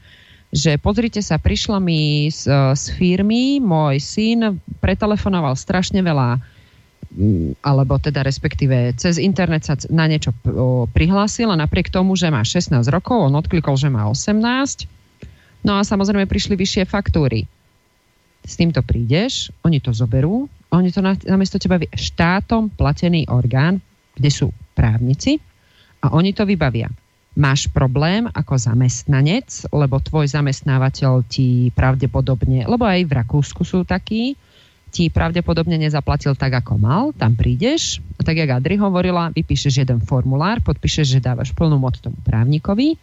[SPEAKER 2] že pozrite sa, prišlo mi z, z firmy, môj syn pretelefonoval strašne veľa alebo teda respektíve cez internet sa na niečo prihlásil a napriek tomu, že má 16 rokov, on odklikol, že má 18. No a samozrejme prišli vyššie faktúry. S týmto prídeš, oni to zoberú, oni to namiesto teba štátom platený orgán, kde sú právnici a oni to vybavia. Máš problém ako zamestnanec, lebo tvoj zamestnávateľ ti pravdepodobne, lebo aj v Rakúsku sú takí, ti pravdepodobne nezaplatil tak, ako mal, tam prídeš a tak, jak Adri hovorila, vypíšeš jeden formulár, podpíšeš, že dávaš plnú moc tomu právnikovi,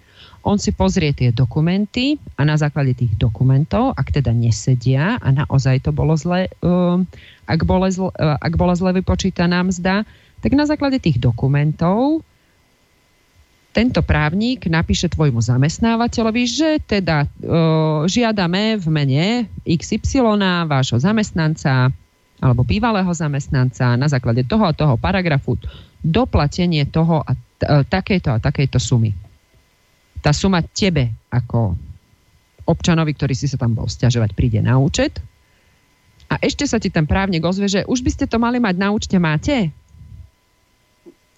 [SPEAKER 2] on si pozrie tie dokumenty a na základe tých dokumentov, ak teda nesedia a naozaj to bolo zle, uh, ak, bolo zle, uh, ak bola zle vypočítaná mzda, tak na základe tých dokumentov tento právnik napíše tvojmu zamestnávateľovi, že teda e, žiadame v mene XY vášho zamestnanca alebo bývalého zamestnanca na základe toho a toho paragrafu doplatenie toho a t- e, takejto a takejto sumy. Tá suma tebe ako občanovi, ktorý si sa tam bol stiažovať, príde na účet a ešte sa ti ten právnik ozve, že už by ste to mali mať na účte, máte?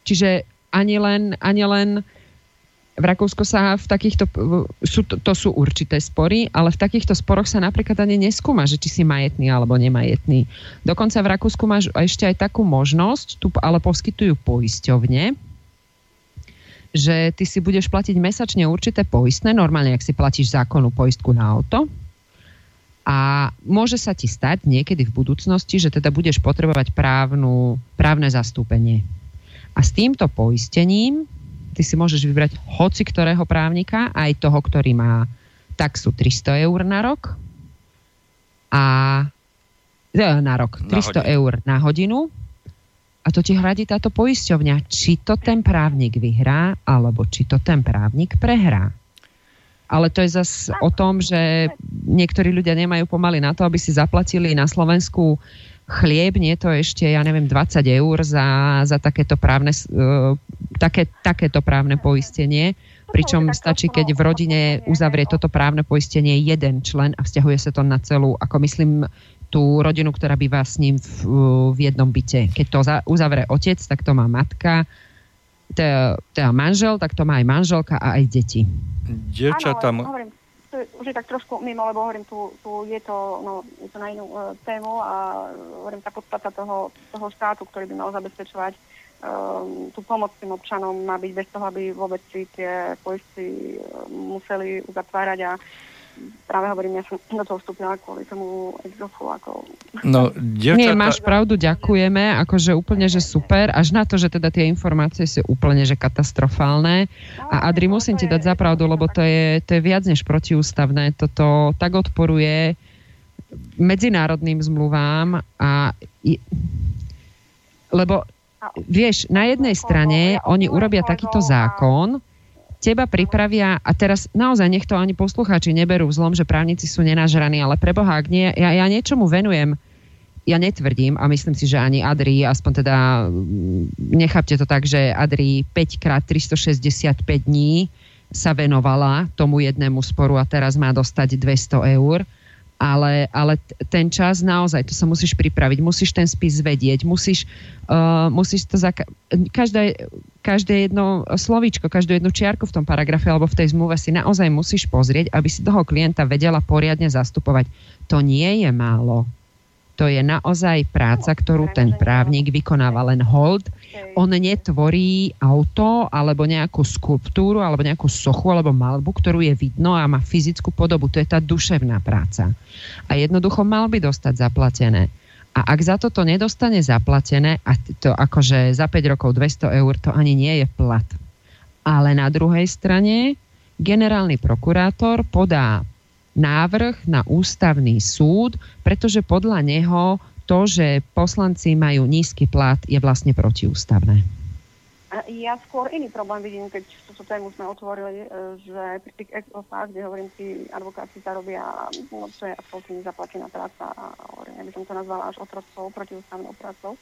[SPEAKER 2] Čiže ani len, ani len v Rakúsku sa v takýchto, sú, to sú určité spory, ale v takýchto sporoch sa napríklad ani neskúma, že či si majetný alebo nemajetný. Dokonca v Rakúsku máš ešte aj takú možnosť, tu ale poskytujú poisťovne, že ty si budeš platiť mesačne určité poistné, normálne ak si platíš zákonnú poistku na auto, a môže sa ti stať niekedy v budúcnosti, že teda budeš potrebovať právnu, právne zastúpenie. A s týmto poistením ty si môžeš vybrať hoci ktorého právnika, aj toho, ktorý má taxu 300 eur na rok a na rok, 300 na eur na hodinu a to ti hradí táto poisťovňa, či to ten právnik vyhrá, alebo či to ten právnik prehrá. Ale to je zase o tom, že niektorí ľudia nemajú pomaly na to, aby si zaplatili na Slovensku chlieb, nie to ešte, ja neviem, 20 eur za, za takéto, právne, uh, také, takéto právne poistenie. Pričom stačí, keď v rodine uzavrie toto právne poistenie jeden člen a vzťahuje sa to na celú, ako myslím, tú rodinu, ktorá býva s ním v, v jednom byte. Keď to za, uzavre otec, tak to má matka, teda manžel, tak to má aj manželka a aj deti.
[SPEAKER 1] Dievčatá... Áno,
[SPEAKER 3] to je, už je tak trošku mimo, lebo hovorím, tu, tu je, to, no, je to na inú uh, tému a hovorím, tá podstata toho, toho štátu, ktorý by mal zabezpečovať um, tú pomoc tým občanom, má byť bez toho, aby vôbec si tie poistky uh, museli uzatvárať a práve hovorím, ja som do toho vstúpila kvôli tomu exofu. Ako...
[SPEAKER 2] No, dievčata... Nie, máš pravdu, ďakujeme, akože úplne, že super, až na to, že teda tie informácie sú úplne, že katastrofálne. A Adri, musím ti dať za pravdu, lebo to je, to je viac než protiústavné. Toto tak odporuje medzinárodným zmluvám a lebo vieš, na jednej strane oni urobia takýto zákon, teba pripravia, a teraz naozaj nech to ani poslucháči neberú zlom, že právnici sú nenažraní, ale preboha, ak nie, ja, ja niečomu venujem, ja netvrdím a myslím si, že ani Adri, aspoň teda mm, nechápte to tak, že Adri 5 krát 365 dní sa venovala tomu jednému sporu a teraz má dostať 200 eur ale, ale ten čas naozaj, to sa musíš pripraviť, musíš ten spis vedieť, musíš, uh, musíš to za každé, každé jedno slovíčko, každú jednu čiarku v tom paragrafe alebo v tej zmluve si naozaj musíš pozrieť, aby si toho klienta vedela poriadne zastupovať. To nie je málo to je naozaj práca, ktorú ten právnik vykonáva len hold. On netvorí auto alebo nejakú skulptúru alebo nejakú sochu alebo malbu, ktorú je vidno a má fyzickú podobu. To je tá duševná práca. A jednoducho mal by dostať zaplatené. A ak za toto nedostane zaplatené, a to akože za 5 rokov 200 eur, to ani nie je plat. Ale na druhej strane generálny prokurátor podá návrh na ústavný súd, pretože podľa neho to, že poslanci majú nízky plat, je vlastne protiústavné.
[SPEAKER 3] Ja skôr iný problém vidím, keď túto tému sme otvorili, e, že pri tých ex kde hovorím, tí advokáti zarobia, no to je absolútne nezaplatená práca a hovorím, ja by som to nazvala až otrocou, protiústavnou prácou.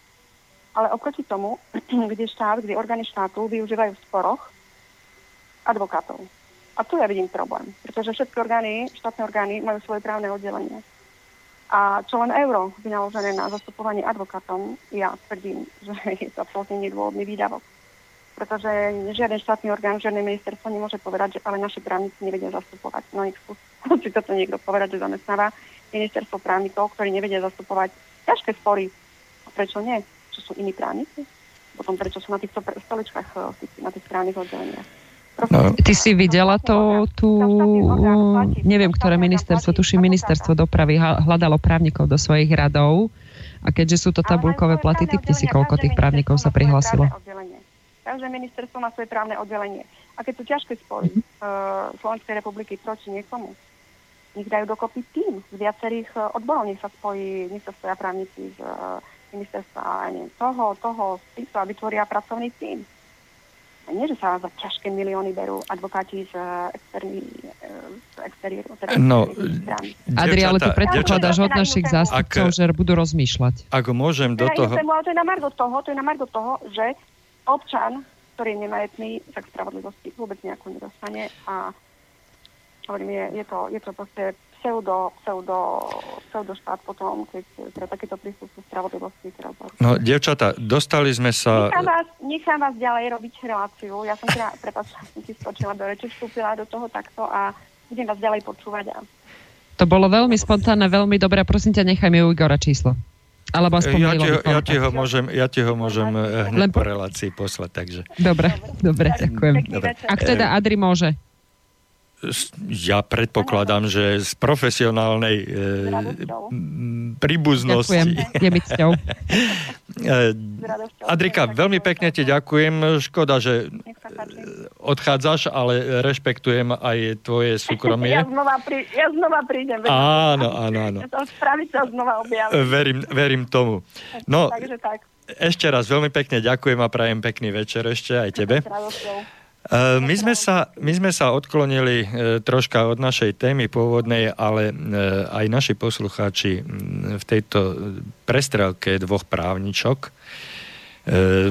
[SPEAKER 3] Ale oproti tomu, kde štát, kde orgány štátu využívajú v sporoch advokátov. A tu ja vidím problém, pretože všetky orgány, štátne orgány majú svoje právne oddelenie. A čo len euro vynaložené na zastupovanie advokátom, ja tvrdím, že je to absolútne nedôvodný výdavok. Pretože žiaden štátny orgán, žiadne ministerstvo nemôže povedať, že ale naši právnici nevedia zastupovať. No nech si toto niekto povedať, že zamestnáva ministerstvo právnikov, ktorí nevedia zastupovať ťažké spory. Prečo nie? Čo sú iní právnici? Potom prečo sú na týchto stoličkách, eh, na tých správnych oddeleniach?
[SPEAKER 2] No. Ty si videla to, tu, neviem, ktoré ministerstvo, tuším ministerstvo dopravy hľadalo právnikov do svojich radov a keďže sú to tabulkové platy, typte si, koľko tých právnikov sa prihlasilo.
[SPEAKER 3] Každé ministerstvo má svoje právne oddelenie. A keď sú ťažké spory mm-hmm. uh, Slovenskej republiky proti niekomu, nech dajú dokopy tým z viacerých uh, odborov, nech sa spojí, nech sa spoja právnici z uh, ministerstva neviem, toho, toho, z týchto a vytvoria pracovný tým nie, že sa za ťažké milióny berú advokáti z exteriéru. Teda
[SPEAKER 1] no,
[SPEAKER 2] Adri, ale ty predpokladáš od našich zástupcov, že budú rozmýšľať.
[SPEAKER 1] Ak môžem do toho...
[SPEAKER 3] to je na margo toho, to je na margo toho, že občan, ktorý je nemajetný, sa k spravodlivosti vôbec nejakú nedostane a hovorím, je, je, to, je to proste pseudo, pseudo, pseudo štát potom, keď teda takýto prístup k spravodlivosti teraz.
[SPEAKER 1] No, devčata, dostali sme sa...
[SPEAKER 3] Nechám vás, nechám vás ďalej robiť reláciu. Ja som teda, prepáč, som si skočila do reči, vstúpila do toho takto a budem vás ďalej počúvať. A...
[SPEAKER 2] To bolo veľmi spontánne, veľmi dobré. Prosím ťa, nechaj mi u Igora číslo. Alebo aspoň
[SPEAKER 1] ja, ti ho, ja, ti ho môžem, ja ti ho môžem eh, hneď Len po relácii poslať, takže...
[SPEAKER 2] Dobre, dobre, ďakujem. Dobre. Ak teda Adri môže
[SPEAKER 1] ja predpokladám, že z profesionálnej e, príbuznosti.
[SPEAKER 2] Ďakujem, je mi cťou.
[SPEAKER 1] E, Adrika, veľmi pekne ti ďakujem. Škoda, že odchádzaš, ale rešpektujem aj tvoje súkromie.
[SPEAKER 3] Ja znova, prí, ja znova prídem.
[SPEAKER 1] Áno, áno, áno.
[SPEAKER 3] Spraviť sa znova objavím.
[SPEAKER 1] Verím, verím tomu. No,
[SPEAKER 3] Takže tak.
[SPEAKER 1] Ešte raz veľmi pekne ďakujem a prajem pekný večer ešte aj tebe. E, my sme, sa, my sme sa odklonili e, troška od našej témy pôvodnej, ale e, aj naši poslucháči v tejto prestrelke dvoch právničok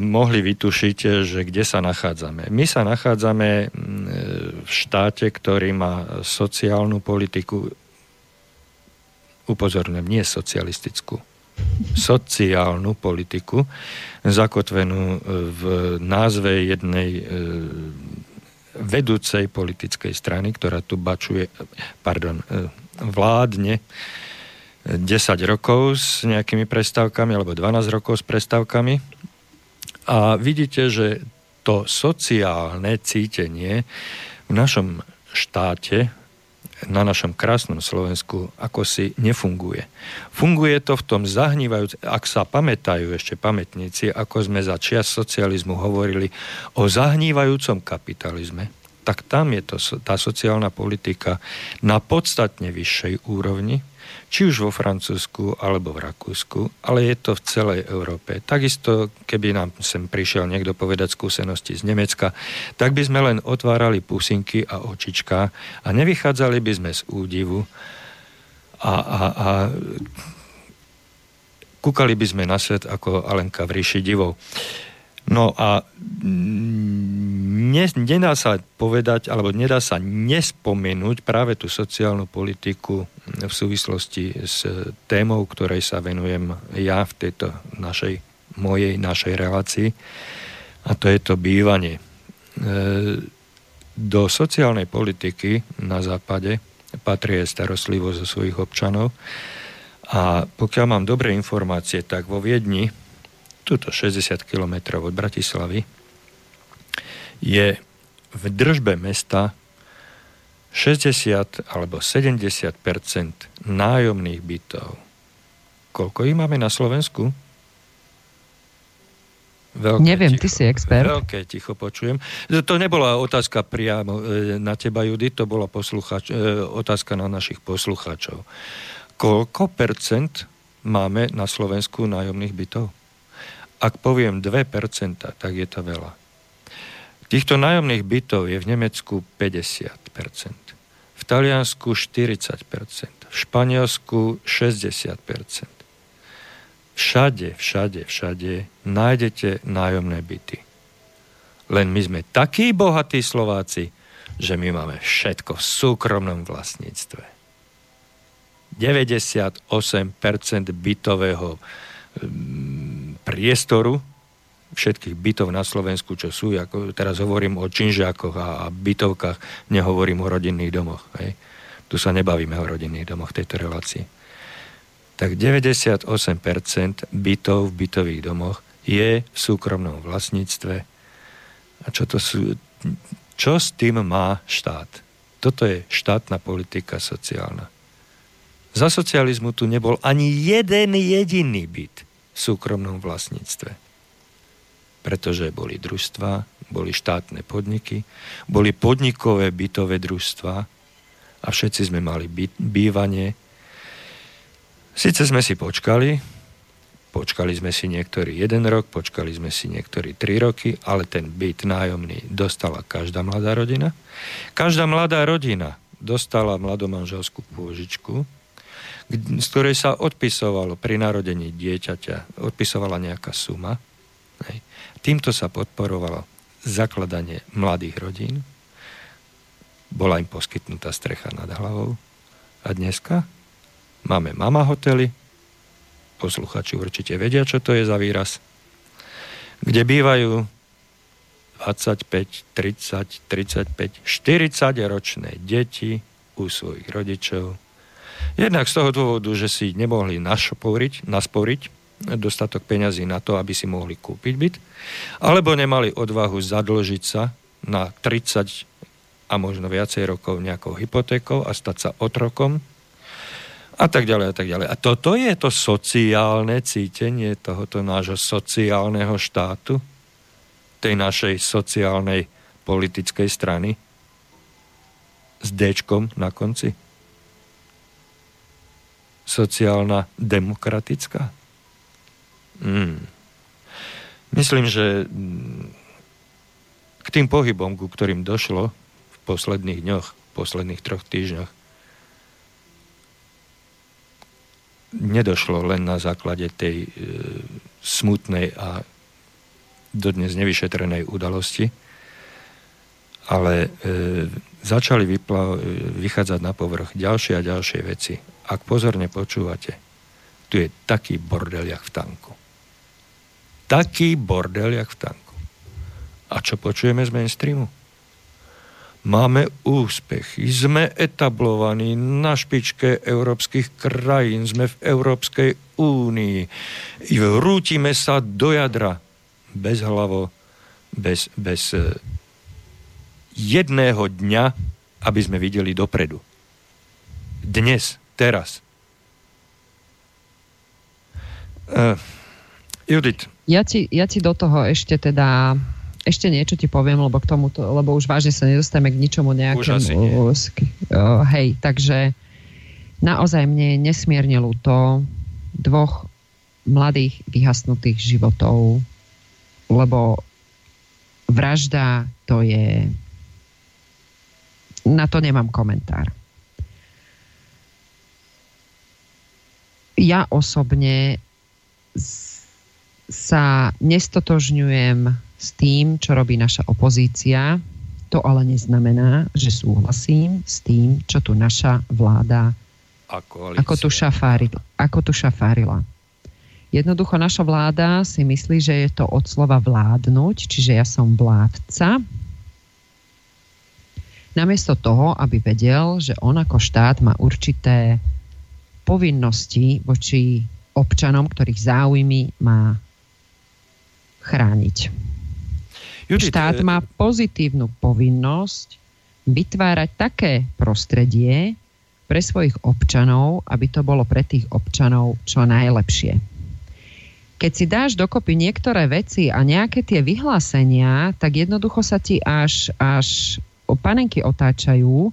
[SPEAKER 1] mohli vytušiť, že kde sa nachádzame. My sa nachádzame v štáte, ktorý má sociálnu politiku, upozorňujem, nie socialistickú, sociálnu politiku, zakotvenú v názve jednej e, vedúcej politickej strany, ktorá tu bačuje, pardon, e, vládne 10 rokov s nejakými prestávkami, alebo 12 rokov s prestávkami. A vidíte, že to sociálne cítenie v našom štáte na našom krásnom Slovensku ako si nefunguje. Funguje to v tom zahnívajúc, ak sa pamätajú ešte pamätníci, ako sme za čias socializmu hovorili o zahnívajúcom kapitalizme, tak tam je to, tá sociálna politika na podstatne vyššej úrovni, či už vo Francúzsku alebo v Rakúsku, ale je to v celej Európe. Takisto, keby nám sem prišiel niekto povedať skúsenosti z Nemecka, tak by sme len otvárali pusinky a očička a nevychádzali by sme z údivu a, a, a kúkali by sme na svet ako Alenka v ríši divov. No a ne, nedá sa povedať, alebo nedá sa nespomenúť práve tú sociálnu politiku v súvislosti s témou, ktorej sa venujem ja v tejto našej, mojej, našej relácii. A to je to bývanie. E, do sociálnej politiky na západe patrí aj starostlivosť zo svojich občanov. A pokiaľ mám dobré informácie, tak vo Viedni tuto 60 km od Bratislavy, je v držbe mesta 60 alebo 70% nájomných bytov. Koľko ich máme na Slovensku?
[SPEAKER 2] Veľké Neviem, ticho, ty si expert.
[SPEAKER 1] Veľké ticho počujem. To nebola otázka priamo e, na teba, Judy, to bola posluchač, e, otázka na našich poslucháčov. Koľko percent máme na Slovensku nájomných bytov? Ak poviem 2%, tak je to veľa. Týchto nájomných bytov je v Nemecku 50%, v Taliansku 40%, v Španielsku 60%. Všade, všade, všade nájdete nájomné byty. Len my sme takí bohatí Slováci, že my máme všetko v súkromnom vlastníctve. 98% bytového mm, priestoru všetkých bytov na Slovensku, čo sú, ako teraz hovorím o činžiakoch a, a bytovkách, nehovorím o rodinných domoch. Hej. Tu sa nebavíme o rodinných domoch v tejto relácii. Tak 98% bytov v bytových domoch je v súkromnom vlastníctve. A čo to sú... Čo s tým má štát? Toto je štátna politika sociálna. Za socializmu tu nebol ani jeden jediný byt v súkromnom vlastníctve. Pretože boli družstva, boli štátne podniky, boli podnikové bytové družstva a všetci sme mali byt, bývanie. Sice sme si počkali, počkali sme si niektorý jeden rok, počkali sme si niektorí tri roky, ale ten byt nájomný dostala každá mladá rodina. Každá mladá rodina dostala mladomanželskú pôžičku, z ktorej sa odpisovalo pri narodení dieťaťa, odpisovala nejaká suma. Hej. Týmto sa podporovalo zakladanie mladých rodín. Bola im poskytnutá strecha nad hlavou. A dneska máme mama hotely, posluchači určite vedia, čo to je za výraz, kde bývajú 25, 30, 35, 40 ročné deti u svojich rodičov, Jednak z toho dôvodu, že si nemohli našporiť, nasporiť dostatok peňazí na to, aby si mohli kúpiť byt, alebo nemali odvahu zadlžiť sa na 30 a možno viacej rokov nejakou hypotékou a stať sa otrokom a tak ďalej a tak ďalej. A toto je to sociálne cítenie tohoto nášho sociálneho štátu, tej našej sociálnej politickej strany? S Dčkom na konci sociálna demokratická? Hmm. Myslím, že mm, k tým pohybom, ku ktorým došlo v posledných dňoch, v posledných troch týždňoch, nedošlo len na základe tej e, smutnej a dodnes nevyšetrenej udalosti, ale e, začali vypla- vychádzať na povrch ďalšie a ďalšie veci. Ak pozorne počúvate, tu je taký bordel, jak v tanku. Taký bordel, jak v tanku. A čo počujeme z mainstreamu? Máme úspechy, sme etablovaní na špičke európskych krajín, sme v Európskej únii, rútime sa do jadra bez hlavo, bez, bez e, jedného dňa, aby sme videli dopredu. Dnes, teraz. Uh, Judith.
[SPEAKER 2] Ja ti, ja ti do toho ešte teda ešte niečo ti poviem, lebo k tomu, lebo už vážne sa nedostajeme k ničomu nejakému. Uh, hej, takže naozaj mne je nesmierne ľúto dvoch mladých vyhasnutých životov, lebo vražda to je na to nemám komentár. Ja osobne sa nestotožňujem s tým, čo robí naša opozícia. To ale neznamená, že súhlasím s tým, čo tu naša vláda ako tu, šafárila, ako tu šafárila. Jednoducho naša vláda si myslí, že je to od slova vládnuť, čiže ja som vládca, namiesto toho, aby vedel, že on ako štát má určité povinnosti voči občanom, ktorých záujmy má chrániť. Judith, štát e- má pozitívnu povinnosť vytvárať také prostredie pre svojich občanov, aby to bolo pre tých občanov čo najlepšie. Keď si dáš dokopy niektoré veci a nejaké tie vyhlásenia, tak jednoducho sa ti až, až panenky otáčajú,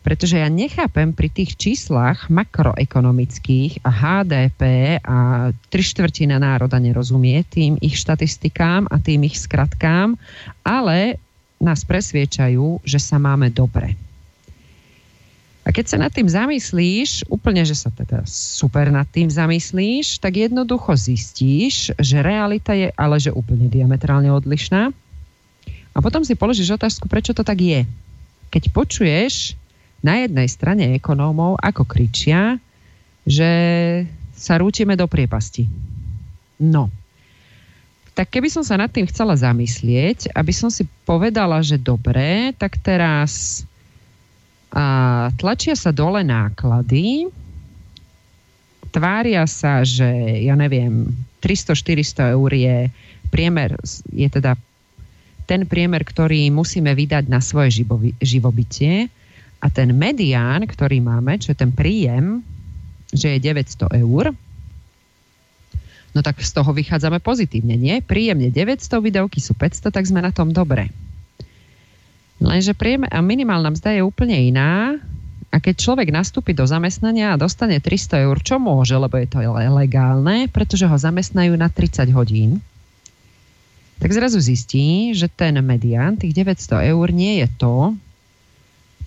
[SPEAKER 2] pretože ja nechápem pri tých číslach makroekonomických a HDP a tri štvrtina národa nerozumie tým ich štatistikám a tým ich skratkám, ale nás presviečajú, že sa máme dobre. A keď sa nad tým zamyslíš, úplne, že sa teda super nad tým zamyslíš, tak jednoducho zistíš, že realita je ale že úplne diametrálne odlišná. A potom si položíš otázku, prečo to tak je keď počuješ na jednej strane ekonómov, ako kričia, že sa rútime do priepasti. No. Tak keby som sa nad tým chcela zamyslieť, aby som si povedala, že dobre, tak teraz a, tlačia sa dole náklady, tvária sa, že ja neviem, 300-400 eur je priemer, je teda ten priemer, ktorý musíme vydať na svoje živobytie a ten medián, ktorý máme, čo je ten príjem, že je 900 eur, no tak z toho vychádzame pozitívne, nie? Príjemne 900, výdavky sú 500, tak sme na tom dobre. Lenže priemer, a minimálna mzda je úplne iná a keď človek nastúpi do zamestnania a dostane 300 eur, čo môže, lebo je to legálne, pretože ho zamestnajú na 30 hodín, tak zrazu zistí, že ten medián, tých 900 eur, nie je to,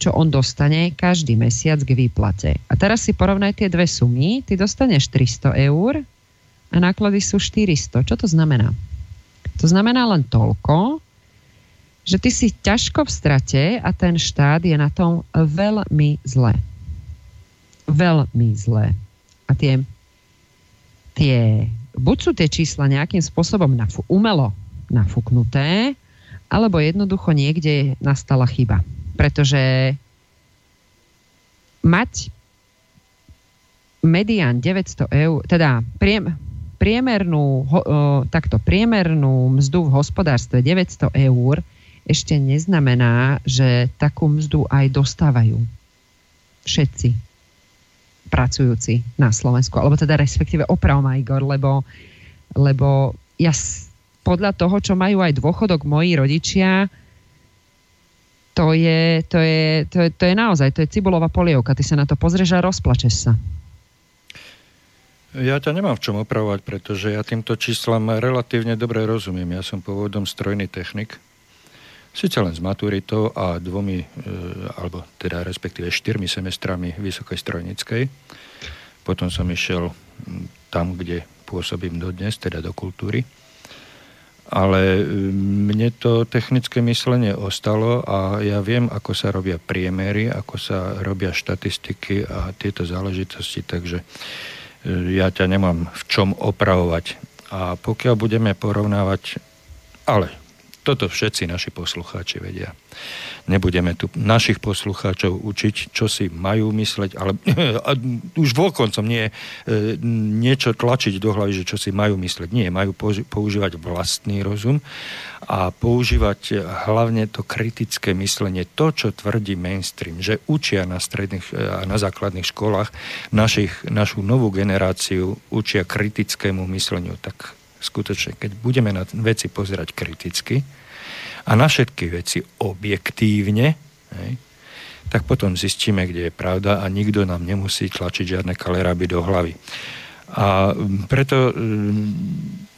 [SPEAKER 2] čo on dostane každý mesiac k výplate. A teraz si porovnaj tie dve sumy. Ty dostaneš 300 eur a náklady sú 400. Čo to znamená? To znamená len toľko, že ty si ťažko v strate a ten štát je na tom veľmi zle. Veľmi zle. A tie, tie buď sú tie čísla nejakým spôsobom nafu- umelo nafúknuté, alebo jednoducho niekde nastala chyba. Pretože mať medián 900 eur, teda priem, priemernú, ho, takto, priemernú mzdu v hospodárstve 900 eur ešte neznamená, že takú mzdu aj dostávajú všetci pracujúci na Slovensku. Alebo teda respektíve oprav Igor, lebo, lebo ja podľa toho, čo majú aj dôchodok moji rodičia, to je, to je, to je, to je naozaj, to je cibulová polievka. Ty sa na to pozrieš a rozplačeš sa.
[SPEAKER 1] Ja ťa nemám v čom opravovať, pretože ja týmto číslam relatívne dobre rozumiem. Ja som pôvodom strojný technik. Sice len s maturitou a dvomi, e, alebo teda respektíve štyrmi semestrami vysokej strojnickej. Potom som išiel tam, kde pôsobím dodnes, teda do kultúry ale e, mne to technické myslenie ostalo a ja viem, ako sa robia priemery, ako sa robia štatistiky a tieto záležitosti, takže e, ja ťa nemám v čom opravovať. A pokiaľ budeme porovnávať, ale toto všetci naši poslucháči vedia nebudeme tu našich poslucháčov učiť, čo si majú mysleť, ale už vokoncom nie e, niečo tlačiť do hlavy, že čo si majú mysleť. Nie, majú používať vlastný rozum a používať hlavne to kritické myslenie, to, čo tvrdí mainstream, že učia na stredných a na základných školách našich, našu novú generáciu učia kritickému mysleniu. Tak skutočne, keď budeme na veci pozerať kriticky, a na všetky veci objektívne, hej, tak potom zistíme, kde je pravda a nikto nám nemusí tlačiť žiadne kaleraby do hlavy. A preto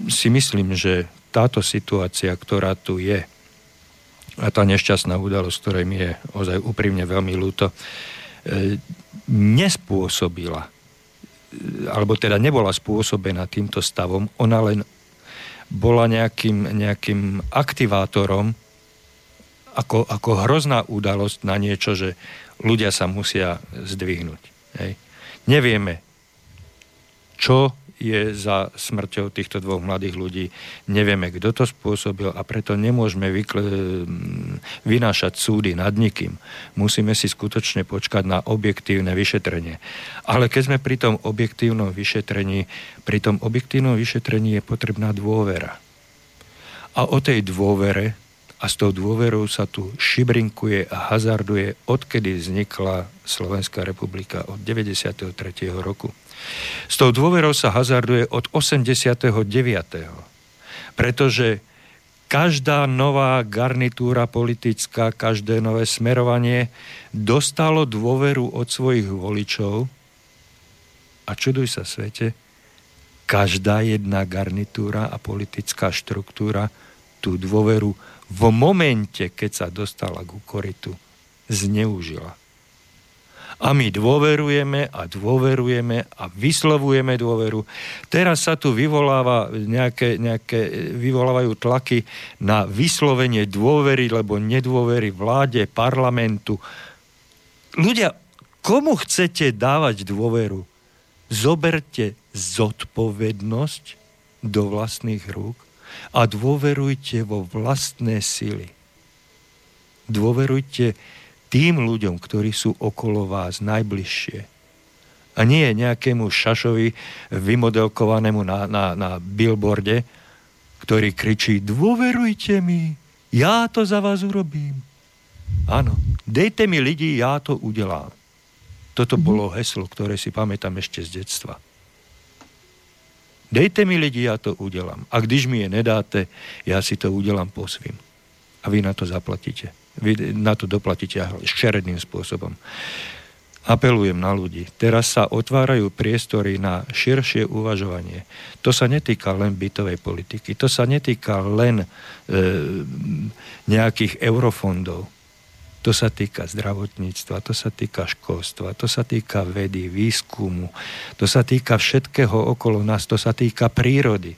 [SPEAKER 1] si myslím, že táto situácia, ktorá tu je, a tá nešťastná udalosť, ktorej mi je ozaj úprimne veľmi ľúto, e, nespôsobila, alebo teda nebola spôsobená týmto stavom, ona len bola nejakým, nejakým aktivátorom ako, ako hrozná udalosť na niečo, že ľudia sa musia zdvihnúť. Hej. Nevieme, čo je za smrťou týchto dvoch mladých ľudí. Nevieme, kto to spôsobil a preto nemôžeme vykl- vynášať súdy nad nikým. Musíme si skutočne počkať na objektívne vyšetrenie. Ale keď sme pri tom objektívnom vyšetrení, pri tom objektívnom vyšetrení je potrebná dôvera. A o tej dôvere a s tou dôverou sa tu šibrinkuje a hazarduje, odkedy vznikla Slovenská republika od 93. roku. S tou dôverou sa hazarduje od 89. Pretože každá nová garnitúra politická, každé nové smerovanie dostalo dôveru od svojich voličov a čuduj sa svete, každá jedna garnitúra a politická štruktúra tú dôveru v momente, keď sa dostala ku koritu, zneužila. A my dôverujeme a dôverujeme a vyslovujeme dôveru. Teraz sa tu vyvoláva nejaké, nejaké, vyvolávajú tlaky na vyslovenie dôvery, lebo nedôvery vláde, parlamentu. Ľudia, komu chcete dávať dôveru? zoberte zodpovednosť do vlastných rúk a dôverujte vo vlastné sily. Dôverujte tým ľuďom, ktorí sú okolo vás najbližšie. A nie nejakému šašovi vymodelkovanému na, na, na billboarde, ktorý kričí dôverujte mi, ja to za vás urobím. Áno, dejte mi lidi, ja to udelám. Toto mm-hmm. bolo heslo, ktoré si pamätám ešte z detstva. Dejte mi lidi, ja to udelám. A když mi je nedáte, ja si to udelám po svým. A vy na to zaplatíte. Vy na to doplatíte šeredným spôsobom. Apelujem na ľudí. Teraz sa otvárajú priestory na širšie uvažovanie. To sa netýka len bytovej politiky. To sa netýka len e, nejakých eurofondov. To sa týka zdravotníctva, to sa týka školstva, to sa týka vedy, výskumu, to sa týka všetkého okolo nás, to sa týka prírody,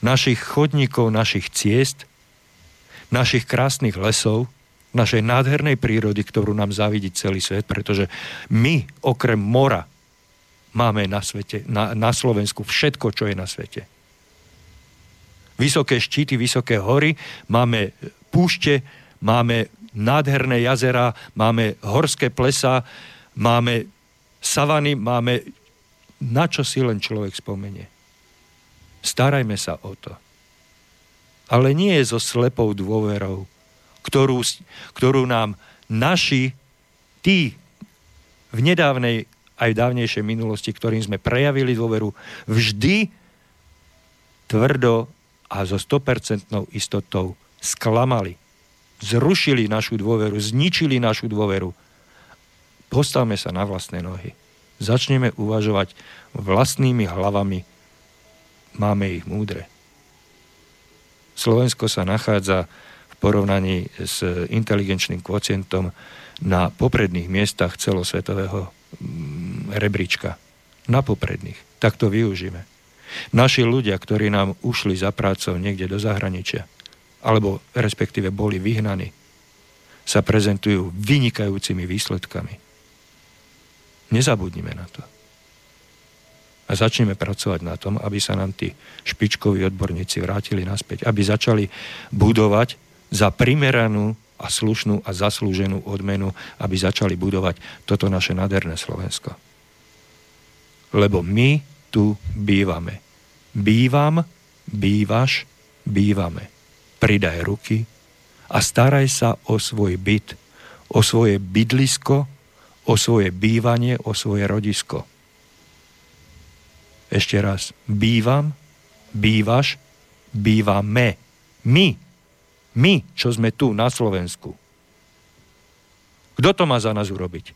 [SPEAKER 1] našich chodníkov, našich ciest, našich krásnych lesov, našej nádhernej prírody, ktorú nám zavidí celý svet, pretože my okrem mora máme na svete, na, na Slovensku všetko, čo je na svete. Vysoké štíty, vysoké hory, máme púšte, máme nádherné jazera, máme horské plesa, máme savany, máme na čo si len človek spomenie. Starajme sa o to. Ale nie so slepou dôverou, ktorú, ktorú nám naši, tí v nedávnej aj dávnejšej minulosti, ktorým sme prejavili dôveru, vždy tvrdo a so 100% istotou sklamali zrušili našu dôveru, zničili našu dôveru. Postavme sa na vlastné nohy. Začneme uvažovať vlastnými hlavami. Máme ich múdre. Slovensko sa nachádza v porovnaní s inteligenčným kvocientom na popredných miestach celosvetového mm, rebríčka. Na popredných. Tak to využíme. Naši ľudia, ktorí nám ušli za prácou niekde do zahraničia, alebo respektíve boli vyhnaní, sa prezentujú vynikajúcimi výsledkami. Nezabudnime na to. A začneme pracovať na tom, aby sa nám tí špičkoví odborníci vrátili naspäť, aby začali budovať za primeranú a slušnú a zaslúženú odmenu, aby začali budovať toto naše nádherné Slovensko. Lebo my tu bývame. Bývam, bývaš, bývame pridaj ruky a staraj sa o svoj byt, o svoje bydlisko, o svoje bývanie, o svoje rodisko. Ešte raz, bývam, bývaš, bývame. My, my, čo sme tu na Slovensku. Kto to má za nás urobiť?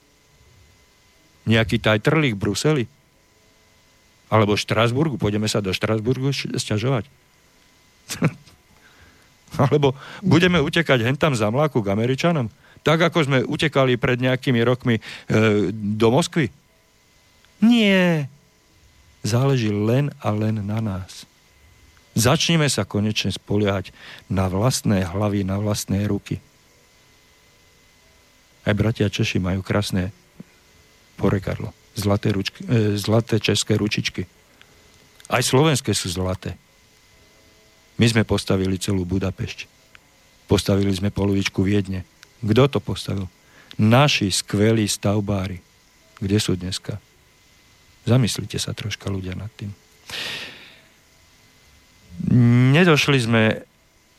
[SPEAKER 1] Nejaký taj trlík v Bruseli? Alebo v Štrasburgu? Pôjdeme sa do Štrasburgu sťažovať? Alebo budeme utekať hentam za mláku k Američanom? Tak, ako sme utekali pred nejakými rokmi e, do Moskvy? Nie. Záleží len a len na nás. Začneme sa konečne spoliehať na vlastné hlavy, na vlastné ruky. Aj bratia Češi majú krásne porekadlo. Zlaté, ručky, e, zlaté české ručičky. Aj slovenské sú zlaté. My sme postavili celú Budapešť. Postavili sme polovičku Viedne. Kto to postavil? Naši skvelí stavbári. Kde sú dneska? Zamyslite sa troška ľudia nad tým. Nedošli sme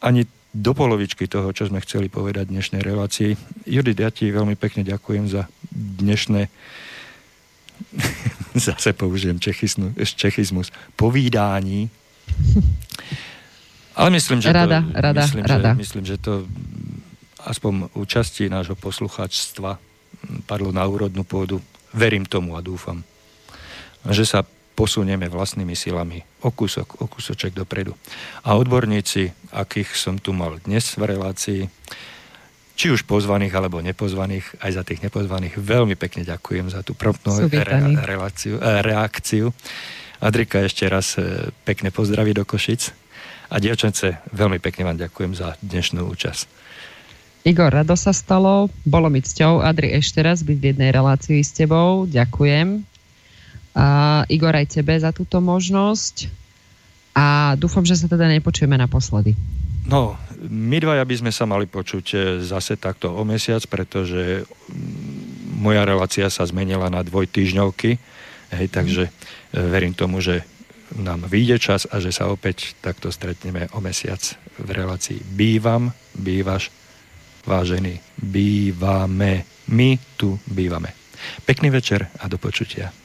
[SPEAKER 1] ani do polovičky toho, čo sme chceli povedať v dnešnej relácii. Judith, ja ti veľmi pekne ďakujem za dnešné zase použijem čechizmus, povídání. Ale myslím, že
[SPEAKER 2] rada,
[SPEAKER 1] to,
[SPEAKER 2] rada,
[SPEAKER 1] myslím,
[SPEAKER 2] rada.
[SPEAKER 1] Že, myslím, že to aspoň účasti nášho poslucháčstva padlo na úrodnú pôdu. Verím tomu a dúfam, že sa posunieme vlastnými silami o kúsok, o kúsoček dopredu. A odborníci, akých som tu mal dnes v relácii, či už pozvaných alebo nepozvaných, aj za tých nepozvaných, veľmi pekne ďakujem za tú promptnú re, reláciu, e, reakciu. Adrika ešte raz e, pekne pozdraví do Košic. A dievčence, veľmi pekne vám ďakujem za dnešnú účasť.
[SPEAKER 2] Igor, rado sa stalo. Bolo mi cťou, Adri, ešte raz byť v jednej relácii s tebou. Ďakujem. Uh, Igor, aj tebe za túto možnosť a dúfam, že sa teda nepočujeme naposledy.
[SPEAKER 1] No, my dvaja by sme sa mali počuť e, zase takto o mesiac, pretože mm, moja relácia sa zmenila na dvojtýždňovky, hej, takže e, verím tomu, že nám vyjde čas a že sa opäť takto stretneme o mesiac v relácii Bývam, bývaš, vážený, bývame, my tu bývame. Pekný večer a do počutia.